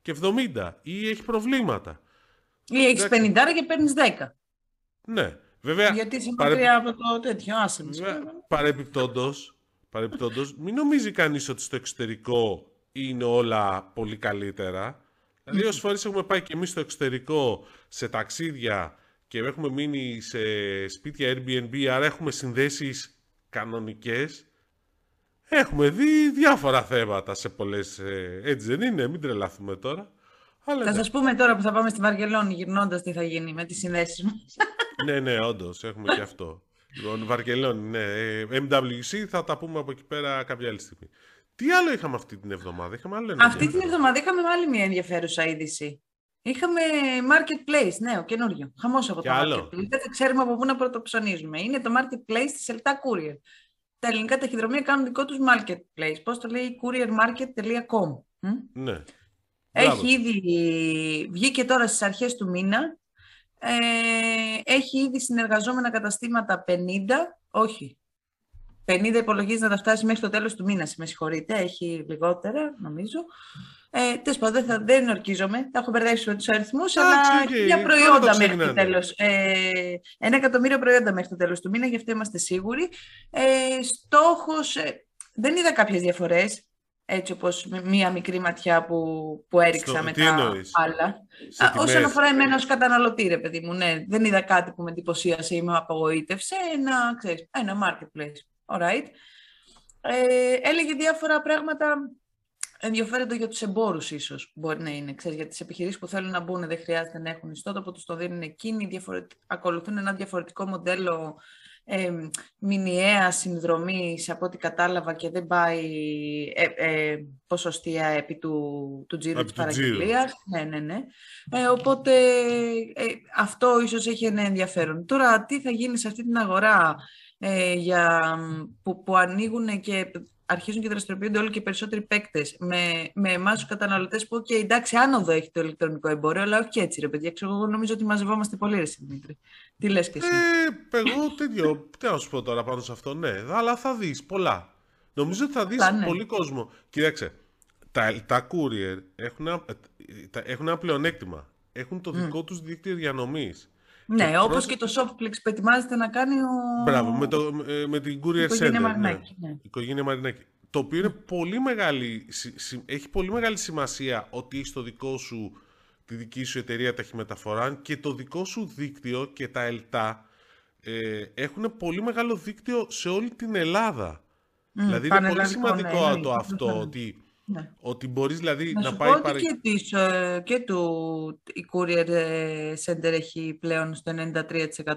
και 70 ή έχει προβλήματα. Ή έχεις 50 και παίρνεις 10. Ναι, βέβαια. Γιατί είσαι παρε... από το τέτοιο, άσε Παρεπιπτόντως, μην νομίζει κανείς ότι στο εξωτερικό είναι όλα πολύ καλύτερα. Δηλαδή, όσε φορές έχουμε πάει και εμείς στο εξωτερικό σε ταξίδια και έχουμε μείνει σε σπίτια Airbnb, άρα έχουμε συνδέσεις κανονικές. Έχουμε δει διάφορα θέματα σε πολλές. Ε, έτσι δεν είναι, μην τρελαθούμε τώρα. Αλλά θα σας πούμε τώρα που θα πάμε στη Βαρκελόνη γυρνώντας τι θα γίνει με τις συνδέσεις μας. ναι, ναι, όντως, έχουμε και αυτό. Λοιπόν, Βαρκελόνη, ναι. Ε, MWC θα τα πούμε από εκεί πέρα κάποια άλλη στιγμή. Τι άλλο είχαμε αυτή την εβδομάδα, είχαμε άλλο Αυτή την εβδομάδα είχαμε άλλη μια ενδιαφέρουσα είδηση. Είχαμε marketplace, νέο, καινούριο. Χαμός από το άλλο. marketplace. Δεν ξέρουμε από πού να πρωτοψωνίζουμε. Είναι το marketplace της Ελτά Courier. Τα ελληνικά ταχυδρομεία κάνουν δικό τους marketplace. Πώς το λέει; couriermarket.com. Ναι. Έχει ήδη βγήκε τώρα στις αρχές του μήνα. Ε, έχει ήδη συνεργαζόμενα καταστήματα 50, όχι, 50 υπολογίζει να τα φτάσει μέχρι το τέλος του μήνα, με συγχωρείτε, έχει λιγότερα νομίζω. Ε, Τέλος πάντων, δεν, δεν ορκίζομαι, τα έχω μπερδέψει με τους αριθμούς, αλλά για προϊόντα μέχρι το τέλος. Ε, ένα εκατομμύριο προϊόντα μέχρι το τέλος του μήνα, γι' αυτό είμαστε σίγουροι. Ε, Στόχος, ε, δεν είδα κάποιες διαφορές, έτσι όπως μία μικρή ματιά που, που έριξα Στο, με τα άλλα. όσον αφορά εμένα ως καταναλωτή, ρε παιδί μου, ναι, δεν είδα κάτι που με εντυπωσίασε ή με απογοήτευσε. Ένα, ξέρεις, ένα marketplace, alright. Ε, έλεγε διάφορα πράγματα ενδιαφέροντα για τους εμπόρους ίσως μπορεί να είναι. Ξέρεις, για τις επιχειρήσεις που θέλουν να μπουν δεν χρειάζεται να έχουν ιστότοπο, τους το δίνουν εκείνοι, ακολουθούν ένα διαφορετικό μοντέλο ε, μηνιαία συνδρομή από ό,τι κατάλαβα και δεν πάει ε, ε, ποσοστία επί του, του τζίρου της παραγγελίας. Ναι, ναι, ναι. Ε, οπότε ε, αυτό ίσως έχει ένα ενδιαφέρον. Τώρα τι θα γίνει σε αυτή την αγορά; Ε, για, που, που ανοίγουν και αρχίζουν και δραστηριοποιούνται όλο και περισσότεροι παίκτες. Με, με εμάς τους καταναλωτές που, okay, εντάξει, άνοδο έχει το ηλεκτρονικό εμπόριο, αλλά όχι έτσι, ρε παιδιά. Ξέρω, εγώ νομίζω ότι μαζευόμαστε πολύ, ρε Δημήτρη. Τι λες και εσύ; Ε, εγώ τέτοιο. Τι να σου πω τώρα πάνω σε αυτό, ναι, αλλά θα δεις πολλά. Νομίζω ότι θα δεις ναι. πολύ κόσμο. Κοίταξε, τα, τα courier έχουν, ε, έχουν ένα πλεονέκτημα. Έχουν το δικό mm. τους δίκτυο διανομής. Ναι, όπως και το Softflix που ετοιμάζεται να κάνει ο. Μπράβο, με, το, ε, με την Courier Center. Ναι. Μαρινάκη, ναι. Η οικογένεια Μαρινάκη. Το οποίο είναι πολύ μεγάλη, έχει πολύ μεγάλη σημασία ότι έχεις το δικό σου, τη δική σου εταιρεία ταχυμεταφορά και το δικό σου δίκτυο και τα ΕΛΤΑ ε, έχουν πολύ μεγάλο δίκτυο σε όλη την Ελλάδα. Mm, δηλαδή είναι πολύ σημαντικό ναι, το αυτό ότι ναι. Ότι μπορείς δηλαδή να, να πάει... Πω παρα... και, της, ε, και του η Courier ε, Center έχει πλέον στο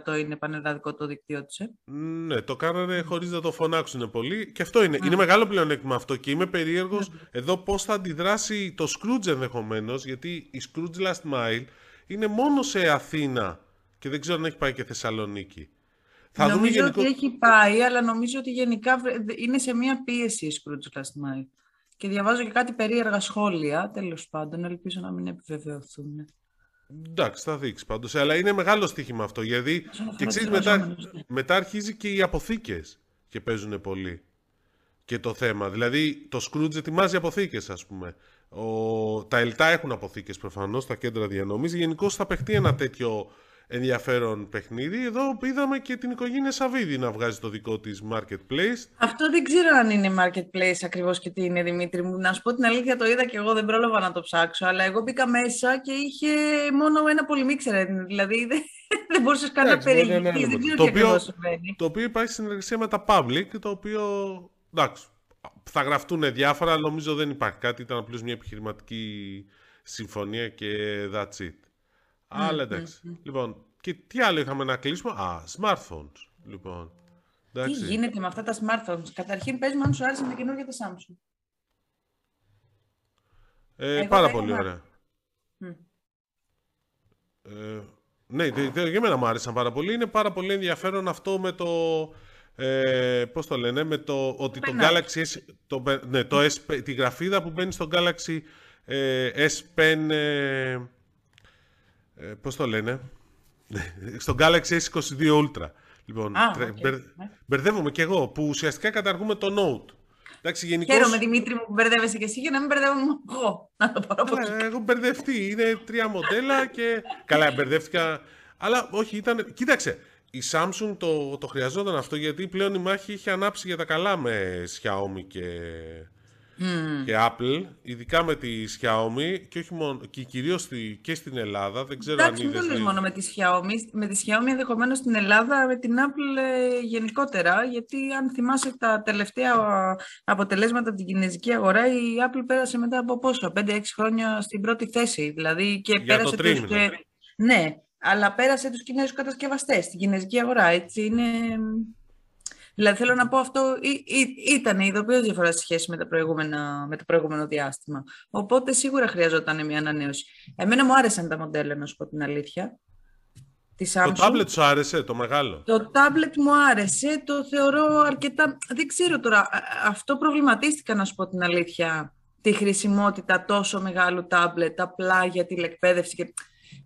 93% είναι πανελλαδικό το δίκτυό της. Ε. Ναι, το κάνανε χωρίς να το φωνάξουν πολύ και αυτό είναι. Είναι μεγάλο πλεονέκτημα αυτό και είμαι περίεργος εδώ πώς θα αντιδράσει το Scrooge ενδεχομένως, γιατί η Scrooge Last Mile είναι μόνο σε Αθήνα και δεν ξέρω αν έχει πάει και Θεσσαλονίκη. Θα νομίζω γενικό... ότι έχει πάει, αλλά νομίζω ότι γενικά είναι σε μια πίεση η Scrooge Last Mile. Και διαβάζω και κάτι περίεργα σχόλια, τέλος πάντων, ελπίζω να μην επιβεβαιωθούν. Εντάξει, θα δείξει πάντως. Αλλά είναι μεγάλο στοίχημα αυτό, γιατί και ξέρεις, μετά, ναι. μετά αρχίζει και οι αποθήκες και παίζουν πολύ και το θέμα. Δηλαδή, το Scrooge ετοιμάζει αποθήκες, ας πούμε. Ο... Τα ΕΛΤΑ έχουν αποθήκες προφανώς, τα κέντρα διανομής. Γενικώς θα παιχτεί ένα τέτοιο ενδιαφέρον παιχνίδι. Εδώ είδαμε και την οικογένεια Σαββίδη να βγάζει το δικό της marketplace. Αυτό δεν ξέρω αν είναι marketplace ακριβώς και τι είναι Δημήτρη μου. Να σου πω την αλήθεια το είδα και εγώ δεν πρόλαβα να το ψάξω. Αλλά εγώ μπήκα μέσα και είχε μόνο ένα πολυμίξερ. Δηλαδή δεν, δεν μπορούσες καν να περιηγηθείς. Δεν ξέρω το τι οποίο, Το οποίο υπάρχει συνεργασία με τα public, το οποίο εντάξει, θα γραφτούν διάφορα, αλλά νομίζω δεν υπάρχει κάτι. Ήταν απλώς μια επιχειρηματική συμφωνία και that's it. Αλλά εντάξει. Λοιπόν, και τι άλλο είχαμε να κλείσουμε; Α, smartphones. Λοιπόν. Τι γίνεται με αυτά τα smartphones; Καταρχήν, πες μου αν σου άρεσαν τα καινούργια τα Samsung. Ε, πάρα πολύ ωραία. Ε, ναι, για μένα μου άρεσαν πάρα πολύ. Είναι πάρα πολύ ενδιαφέρον αυτό με το... Ε, πώς το λένε, με το ότι το Galaxy S, το, ναι, το S, τη γραφίδα που μπαίνει στο Galaxy ε, S Pen ε, ε, πώς το λένε, στο Galaxy S22 Ultra. Λοιπόν, Α, okay. μπερδεύομαι κι εγώ, που ουσιαστικά καταργούμε το Note. Εντάξει, γενικώς... Χαίρομαι, Δημήτρη μου, που μπερδεύεσαι και εσύ για να μην μπερδεύομαι εγώ. Να το πάρω από ε, Έχω μπερδευτεί. Είναι τρία μοντέλα και... Καλά, μπερδεύτηκα. Αλλά όχι, ήταν... Κοίταξε, η Samsung το, το χρειαζόταν αυτό γιατί πλέον η μάχη είχε ανάψει για τα καλά με Xiaomi και mm. και Apple, ειδικά με τη Xiaomi και, όχι μόνο, και κυρίως και στην Ελλάδα. Δεν ξέρω Εντάξει, αν δεν μόνο με τη Xiaomi. Με τη Xiaomi ενδεχομένως στην Ελλάδα, με την Apple ε, γενικότερα, γιατί αν θυμάσαι τα τελευταία αποτελέσματα από την κινέζικη αγορά, η Apple πέρασε μετά από πόσο, 5-6 χρόνια στην πρώτη θέση. Δηλαδή και Για πέρασε το τους, Ναι, αλλά πέρασε τους Κινέζους κατασκευαστές στην κινέζικη αγορά. Έτσι είναι Δηλαδή θέλω να πω αυτό ήταν ειδοποιώς διαφορά στη σχέση με, τα με το προηγούμενο διάστημα. Οπότε σίγουρα χρειαζόταν μια ανανέωση. Εμένα μου άρεσαν τα μοντέλα, να σου πω την αλήθεια. Το τάμπλετ σου άρεσε, το μεγάλο; Το τάμπλετ μου άρεσε, το θεωρώ αρκετά... Δεν ξέρω τώρα, αυτό προβληματίστηκα να σου πω την αλήθεια. τη χρησιμότητα τόσο μεγάλου τάμπλετ απλά για τηλεκπαίδευση και,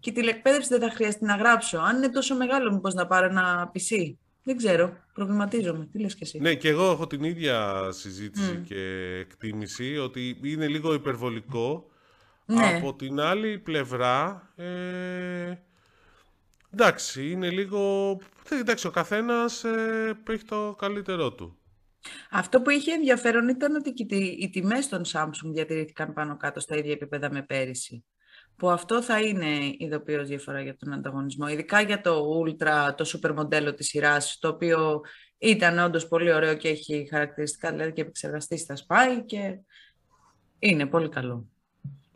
και η τηλεκπαίδευση δεν θα χρειαστεί να γράψω. Αν είναι τόσο μεγάλο, μήπως να πάρω ένα PC. Δεν ξέρω. Προβληματίζομαι. Τι λες και εσύ; Ναι, και εγώ έχω την ίδια συζήτηση και εκτίμηση ότι είναι λίγο υπερβολικό. Ναι. Από την άλλη πλευρά, ε, εντάξει, είναι λίγο... Εντάξει, ο καθένας ε, έχει το καλύτερό του. Αυτό που είχε ενδιαφέρον ήταν ότι και οι τιμές των Samsung διατηρήθηκαν πάνω κάτω στα ίδια επίπεδα με πέρυσι. Που αυτό θα είναι ειδοποιώς διαφορά για τον ανταγωνισμό. Ειδικά για το Ultra, το super μοντέλο της σειράς, το οποίο ήταν όντως πολύ ωραίο και έχει χαρακτηριστικά, δηλαδή και επεξεργαστή στα σπάει και είναι πολύ καλό.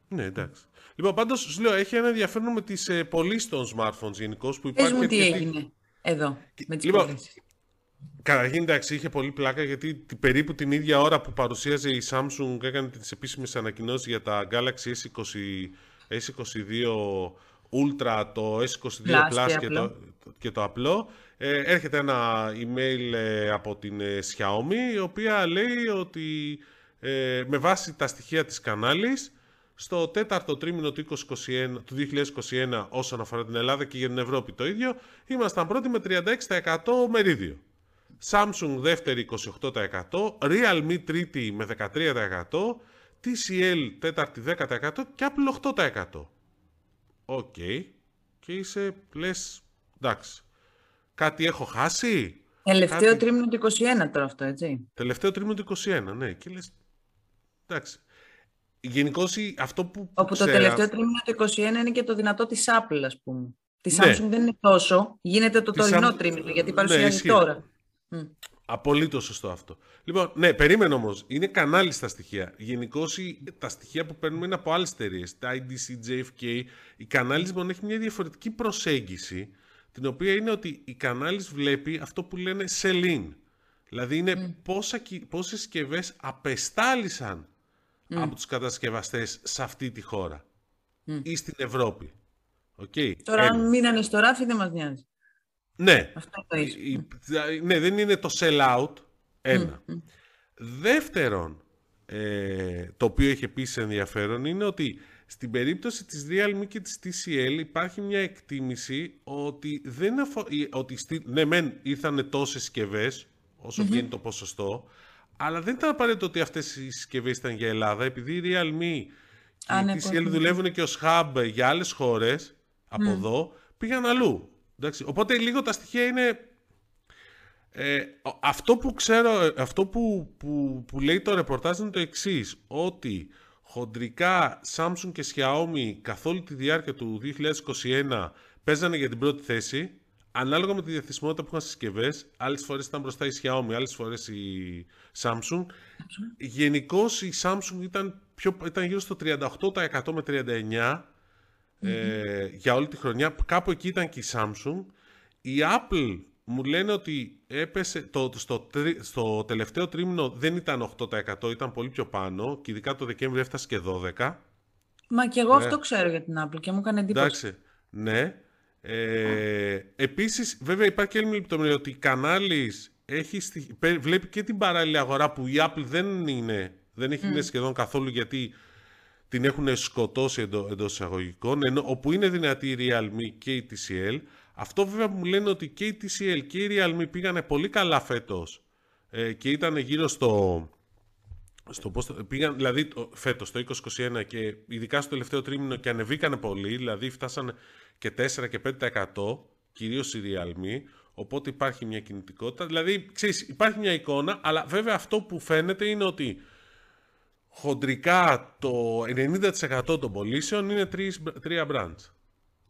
Ναι, εντάξει. Λοιπόν, πάντως, σου λέω, έχει ένα ενδιαφέρον με τις ε, πωλήσεις των smartphones γενικώς που υπάρχει. Πες μου τι αρκετή- έγινε εδώ με τις Λοιπόν, πωλήσεις. Καταρχήν, εντάξει, είχε πολύ πλάκα γιατί την- περίπου την ίδια ώρα που παρουσίαζε η Samsung έκανε τις επίσημες ανακοινώσεις για τα Galaxy S20, S22 Ultra, το S22 Plus Plus, και και, απλό. το, και το απλό. Ε, έρχεται ένα email ε, από την ε, Xiaomi η οποία λέει ότι ε, με βάση τα στοιχεία της κανάλης στο τέταρτο τρίμηνο του, 2021, του 2021 όσον αφορά την Ελλάδα και για την Ευρώπη το ίδιο, ήμασταν πρώτοι με 36% μερίδιο. Samsung δεύτερη 28%, Realme τρίτη με 13%, TCL τέταρτη 10% και Apple 8%. Οκ. Και είσαι, λες, εντάξει. Κάτι έχω χάσει; Τελευταίο κάτι- τρίμηνο του 21 τώρα αυτό, έτσι. Τελευταίο τρίμηνο του 21, ναι. Και λες, εντάξει. Γενικώ αυτό που, που Όπου το ξέρα- τελευταίο τρίμηνο του 21 είναι και το δυνατό της Apple, ας πούμε. Της Ναι. Samsung δεν είναι τόσο. Γίνεται το Της τωρινό Samsung- τρίμηνο, γιατί Ναι, παρουσιάζει ισχύει. τώρα. Μμ. Απολύτως σωστό αυτό. Λοιπόν, ναι, περίμενε όμως. Είναι κανάλι στα στοιχεία. Γενικώ τα στοιχεία που παίρνουμε είναι από άλλες εταιρείες. Τα IDC, JFK. Η κανάλι μόνο έχει μια διαφορετική προσέγγιση, την οποία είναι ότι η κανάλις βλέπει αυτό που λένε sell-in. Δηλαδή είναι πόσα, κυ- πόσες συσκευές απεστάλησαν από τους κατασκευαστές σε αυτή τη χώρα ή στην Ευρώπη. Οκ. Τώρα, Ένα. αν μείνανε στο ράφι, δεν μας νοιάζει. Ναι, Αυτό το ίσο. η- η- ναι, δεν είναι το sell out. Ένα. Δεύτερον, ε, το οποίο έχει επίσης ενδιαφέρον είναι ότι στην περίπτωση της Realme και της TCL υπάρχει μια εκτίμηση ότι δεν αφο... η- ότι στη... ναι μεν ήρθαν τόσες συσκευές όσο βγαίνει το ποσοστό αλλά δεν ήταν απαραίτητο ότι αυτές οι συσκευές ήταν για Ελλάδα επειδή η Realme και Α, η ναι, TCL πώς- δουλεύουν και ως hub για άλλες χώρες από εδώ πήγαν αλλού. Εντάξει, Οπότε λίγο τα στοιχεία είναι ε, ο- αυτό που ξέρω, ε, αυτό που, που, που λέει το ρεπορτάζ είναι το εξής ότι χοντρικά Samsung και Xiaomi καθ' όλη τη διάρκεια του 2021 παίζανε για την πρώτη θέση, ανάλογα με τη διαθεσιμότητα που είχαν συσκευές. Άλλες φορές ήταν μπροστά η Xiaomi, άλλες φορές η Samsung. Γενικώς η Samsung ήταν, πιο, ήταν γύρω στο 38% με 39% ε, για όλη τη χρονιά. Κάπου εκεί ήταν και η Samsung. Η Apple μου λένε ότι έπεσε το, στο, τρι- στο τελευταίο τρίμηνο δεν ήταν 8% ήταν πολύ πιο πάνω και ειδικά το Δεκέμβριο έφτασε και 12%. Μα και εγώ Ναι. αυτό ξέρω για την Apple και μου έκανε εντύπωση. Εντάξει, ναι. Ε, επίσης, βέβαια υπάρχει και άλλη μια λεπτομέρεια ότι η Canalys έχει στη- πε- βλέπει και την παράλληλη αγορά που η Apple δεν είναι, δεν έχει είναι σχεδόν καθόλου γιατί την έχουν σκοτώσει εντό, εντός εισαγωγικών, ενώ όπου είναι δυνατή η Realme και η TCL. Αυτό βέβαια που μου λένε ότι και η TCL και η Realme πήγανε πολύ καλά φέτος ε, και ήταν γύρω στο, στο πώς, το- πήγαν, δηλαδή το- φέτος το 2021 και ειδικά στο τελευταίο τρίμηνο και ανεβήκανε πολύ, δηλαδή φτάσανε και 4 και 5% κυρίως η Realme, οπότε υπάρχει μια κινητικότητα. Δηλαδή, ξέρεις, υπάρχει μια εικόνα, αλλά βέβαια αυτό που φαίνεται είναι ότι χοντρικά το 90% των πωλήσεων είναι τρεις, τρία brands.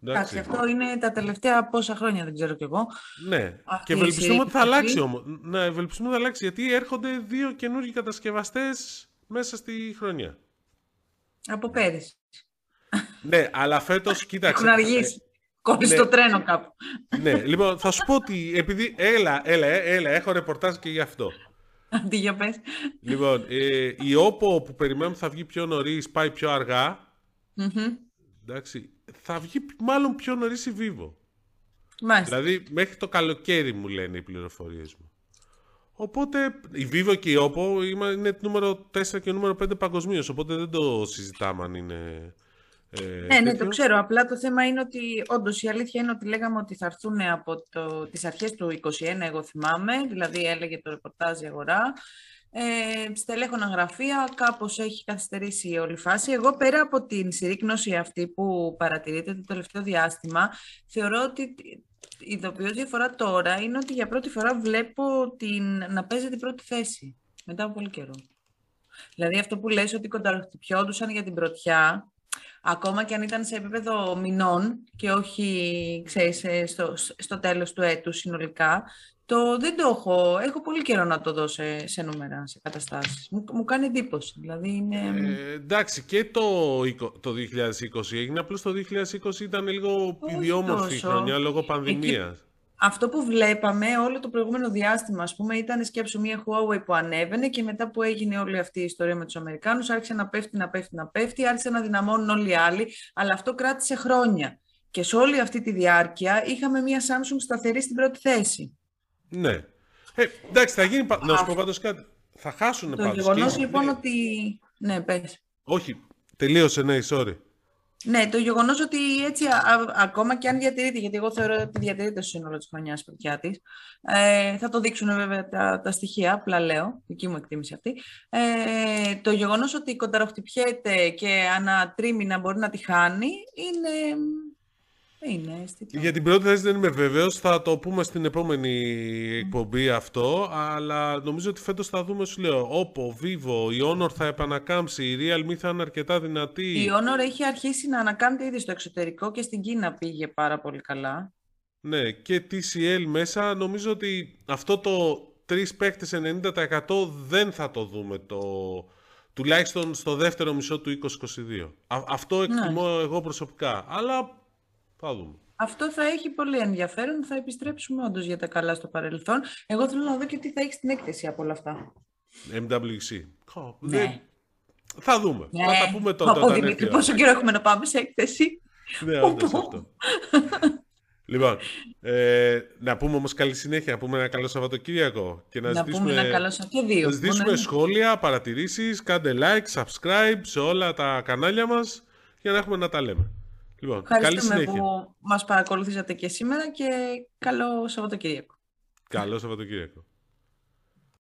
Εντάξει, αυτό είναι τα τελευταία πόσα χρόνια, δεν ξέρω κι εγώ. Ναι, Αυτή και η ευελπιστούμε ότι θα συρρήκνωση. αλλάξει όμως. Ναι, ευελπιστούμε ότι θα αλλάξει, γιατί έρχονται δύο καινούργιοι κατασκευαστές μέσα στη χρονιά. Από πέρυσι. Ναι, αλλά φέτος, κοίταξε. Έχουν αργήσει. Κόλλει ναι. το τρένο κάπου. ε, ναι, λοιπόν, θα σου πω ότι επειδή. Έλα, έλα, ε, έλα, έχω ρεπορτάζ και γι' αυτό. Αντί για πες. λοιπόν, ε, η OPPO που περιμένουμε θα βγει πιο νωρίς, πάει πιο αργά. Μμμ. Εντάξει, θα βγει μάλλον πιο νωρίς η Vivo. Μάλιστα. Δηλαδή, μέχρι το καλοκαίρι μου λένε οι πληροφορίες μου. Οπότε η Vivo και η Oppo είναι νούμερο 4 και νούμερο 5 παγκοσμίως. Οπότε δεν το συζητάμε αν είναι. Ε, ναι, ναι, το ξέρω. Απλά το θέμα είναι ότι όντως η αλήθεια είναι ότι λέγαμε ότι θα έρθουν από το, τις αρχές του 2021, εγώ θυμάμαι, δηλαδή έλεγε το ρεπορτάζ η αγορά. Ε, στελέχωνα γραφεία, κάπως έχει καθυστερήσει η όλη φάση. Εγώ πέρα από την συρρήκνωση αυτή που παρατηρείται το τελευταίο διάστημα, θεωρώ ότι η ειδοποιώς διαφορά τώρα είναι ότι για πρώτη φορά βλέπω την, να παίζει την πρώτη θέση, μετά από πολύ καιρό. Δηλαδή αυτό που λες ότι κονταροχτυπιόντουσαν για την πρωτιά, ακόμα και αν ήταν σε επίπεδο μηνών και όχι ξέρεις, ε, στο, στο τέλος του έτους συνολικά, το, δεν το έχω. Έχω πολύ καιρό να το δω σε, σε νούμερα, σε καταστάσεις. Μου, μου κάνει εντύπωση. Δηλαδή είναι... ε, εντάξει, και το, το 2020 έγινε. Απλώς το 2020 ήταν λίγο ιδιόμορφη χρονιά λόγω πανδημίας. Αυτό που βλέπαμε όλο το προηγούμενο διάστημα, ας πούμε, ήταν σκέψου μια Huawei που ανέβαινε και μετά που έγινε όλη αυτή η ιστορία με τους Αμερικάνους, άρχισε να πέφτει, να πέφτει, να πέφτει, άρχισε να δυναμώνουν όλοι οι άλλοι, αλλά αυτό κράτησε χρόνια. Και σε όλη αυτή τη διάρκεια είχαμε μια Samsung σταθερή στην πρώτη θέση. Ναι. Ε, εντάξει, θα γίνει. Να σου πω πάντως κάτι. Θα χάσουν το πάντως. Το γεγονό λοιπόν ότι. Ναι, πες. Όχι. Τελείωσε, ναι, sorry. Ναι, το γεγονός ότι έτσι ακόμα και αν διατηρείται, γιατί εγώ θεωρώ ότι διατηρείται στο σύνολο της χρονιάς παιδιά της, ε, θα το δείξουν βέβαια τα, τα στοιχεία, απλά λέω, δική μου εκτίμηση αυτή. Ε, το γεγονός ότι κονταροχτυπιέται και ανά τρίμηνα μπορεί να τη χάνει είναι είναι αισθητό. Για την πρώτη θέση δεν είμαι βέβαιος. Θα το πούμε στην επόμενη εκπομπή αυτό. Αλλά νομίζω ότι φέτος θα δούμε, σου λέω, Oppo, Vivo, η Honor θα επανακάμψει, η Realme θα είναι αρκετά δυνατή. Η Honor έχει αρχίσει να ανακάμπτει ήδη στο εξωτερικό και στην Κίνα πήγε πάρα πολύ καλά. Ναι, και TCL μέσα. Νομίζω ότι αυτό το 3 παίκτες 90% δεν θα το δούμε το, τουλάχιστον στο δεύτερο μισό του 2022. αυτό εκτιμώ ναι. εγώ προσωπικά. Αλλά θα δούμε. Αυτό θα έχει πολύ ενδιαφέρον. Θα επιστρέψουμε όντως για τα καλά στο παρελθόν. Εγώ θέλω να δω και τι θα έχει στην έκθεση από όλα αυτά. MWC. Ναι. Θα δούμε. Ναι. Θα τα πούμε τότε. Πω, Δημήτρη, πόσο καιρό έχουμε να πάμε σε έκθεση. Ναι, όντως αυτό. λοιπόν, ε, να πούμε όμως καλή συνέχεια, να πούμε ένα καλό Σαββατοκύριακο. Και να, να ζητήσουμε, πούμε ένα καλό Σαββατοκύριακο. Να ζητήσουμε σχόλια, παρατηρήσεις, κάντε like, subscribe σε όλα τα κανάλια μας για να έχουμε να τα λέμε. Λοιπόν, Ευχαριστούμε καλή που μας παρακολουθήσατε και σήμερα και καλό Σαββατοκύριακο. Καλό Σαββατοκύριακο.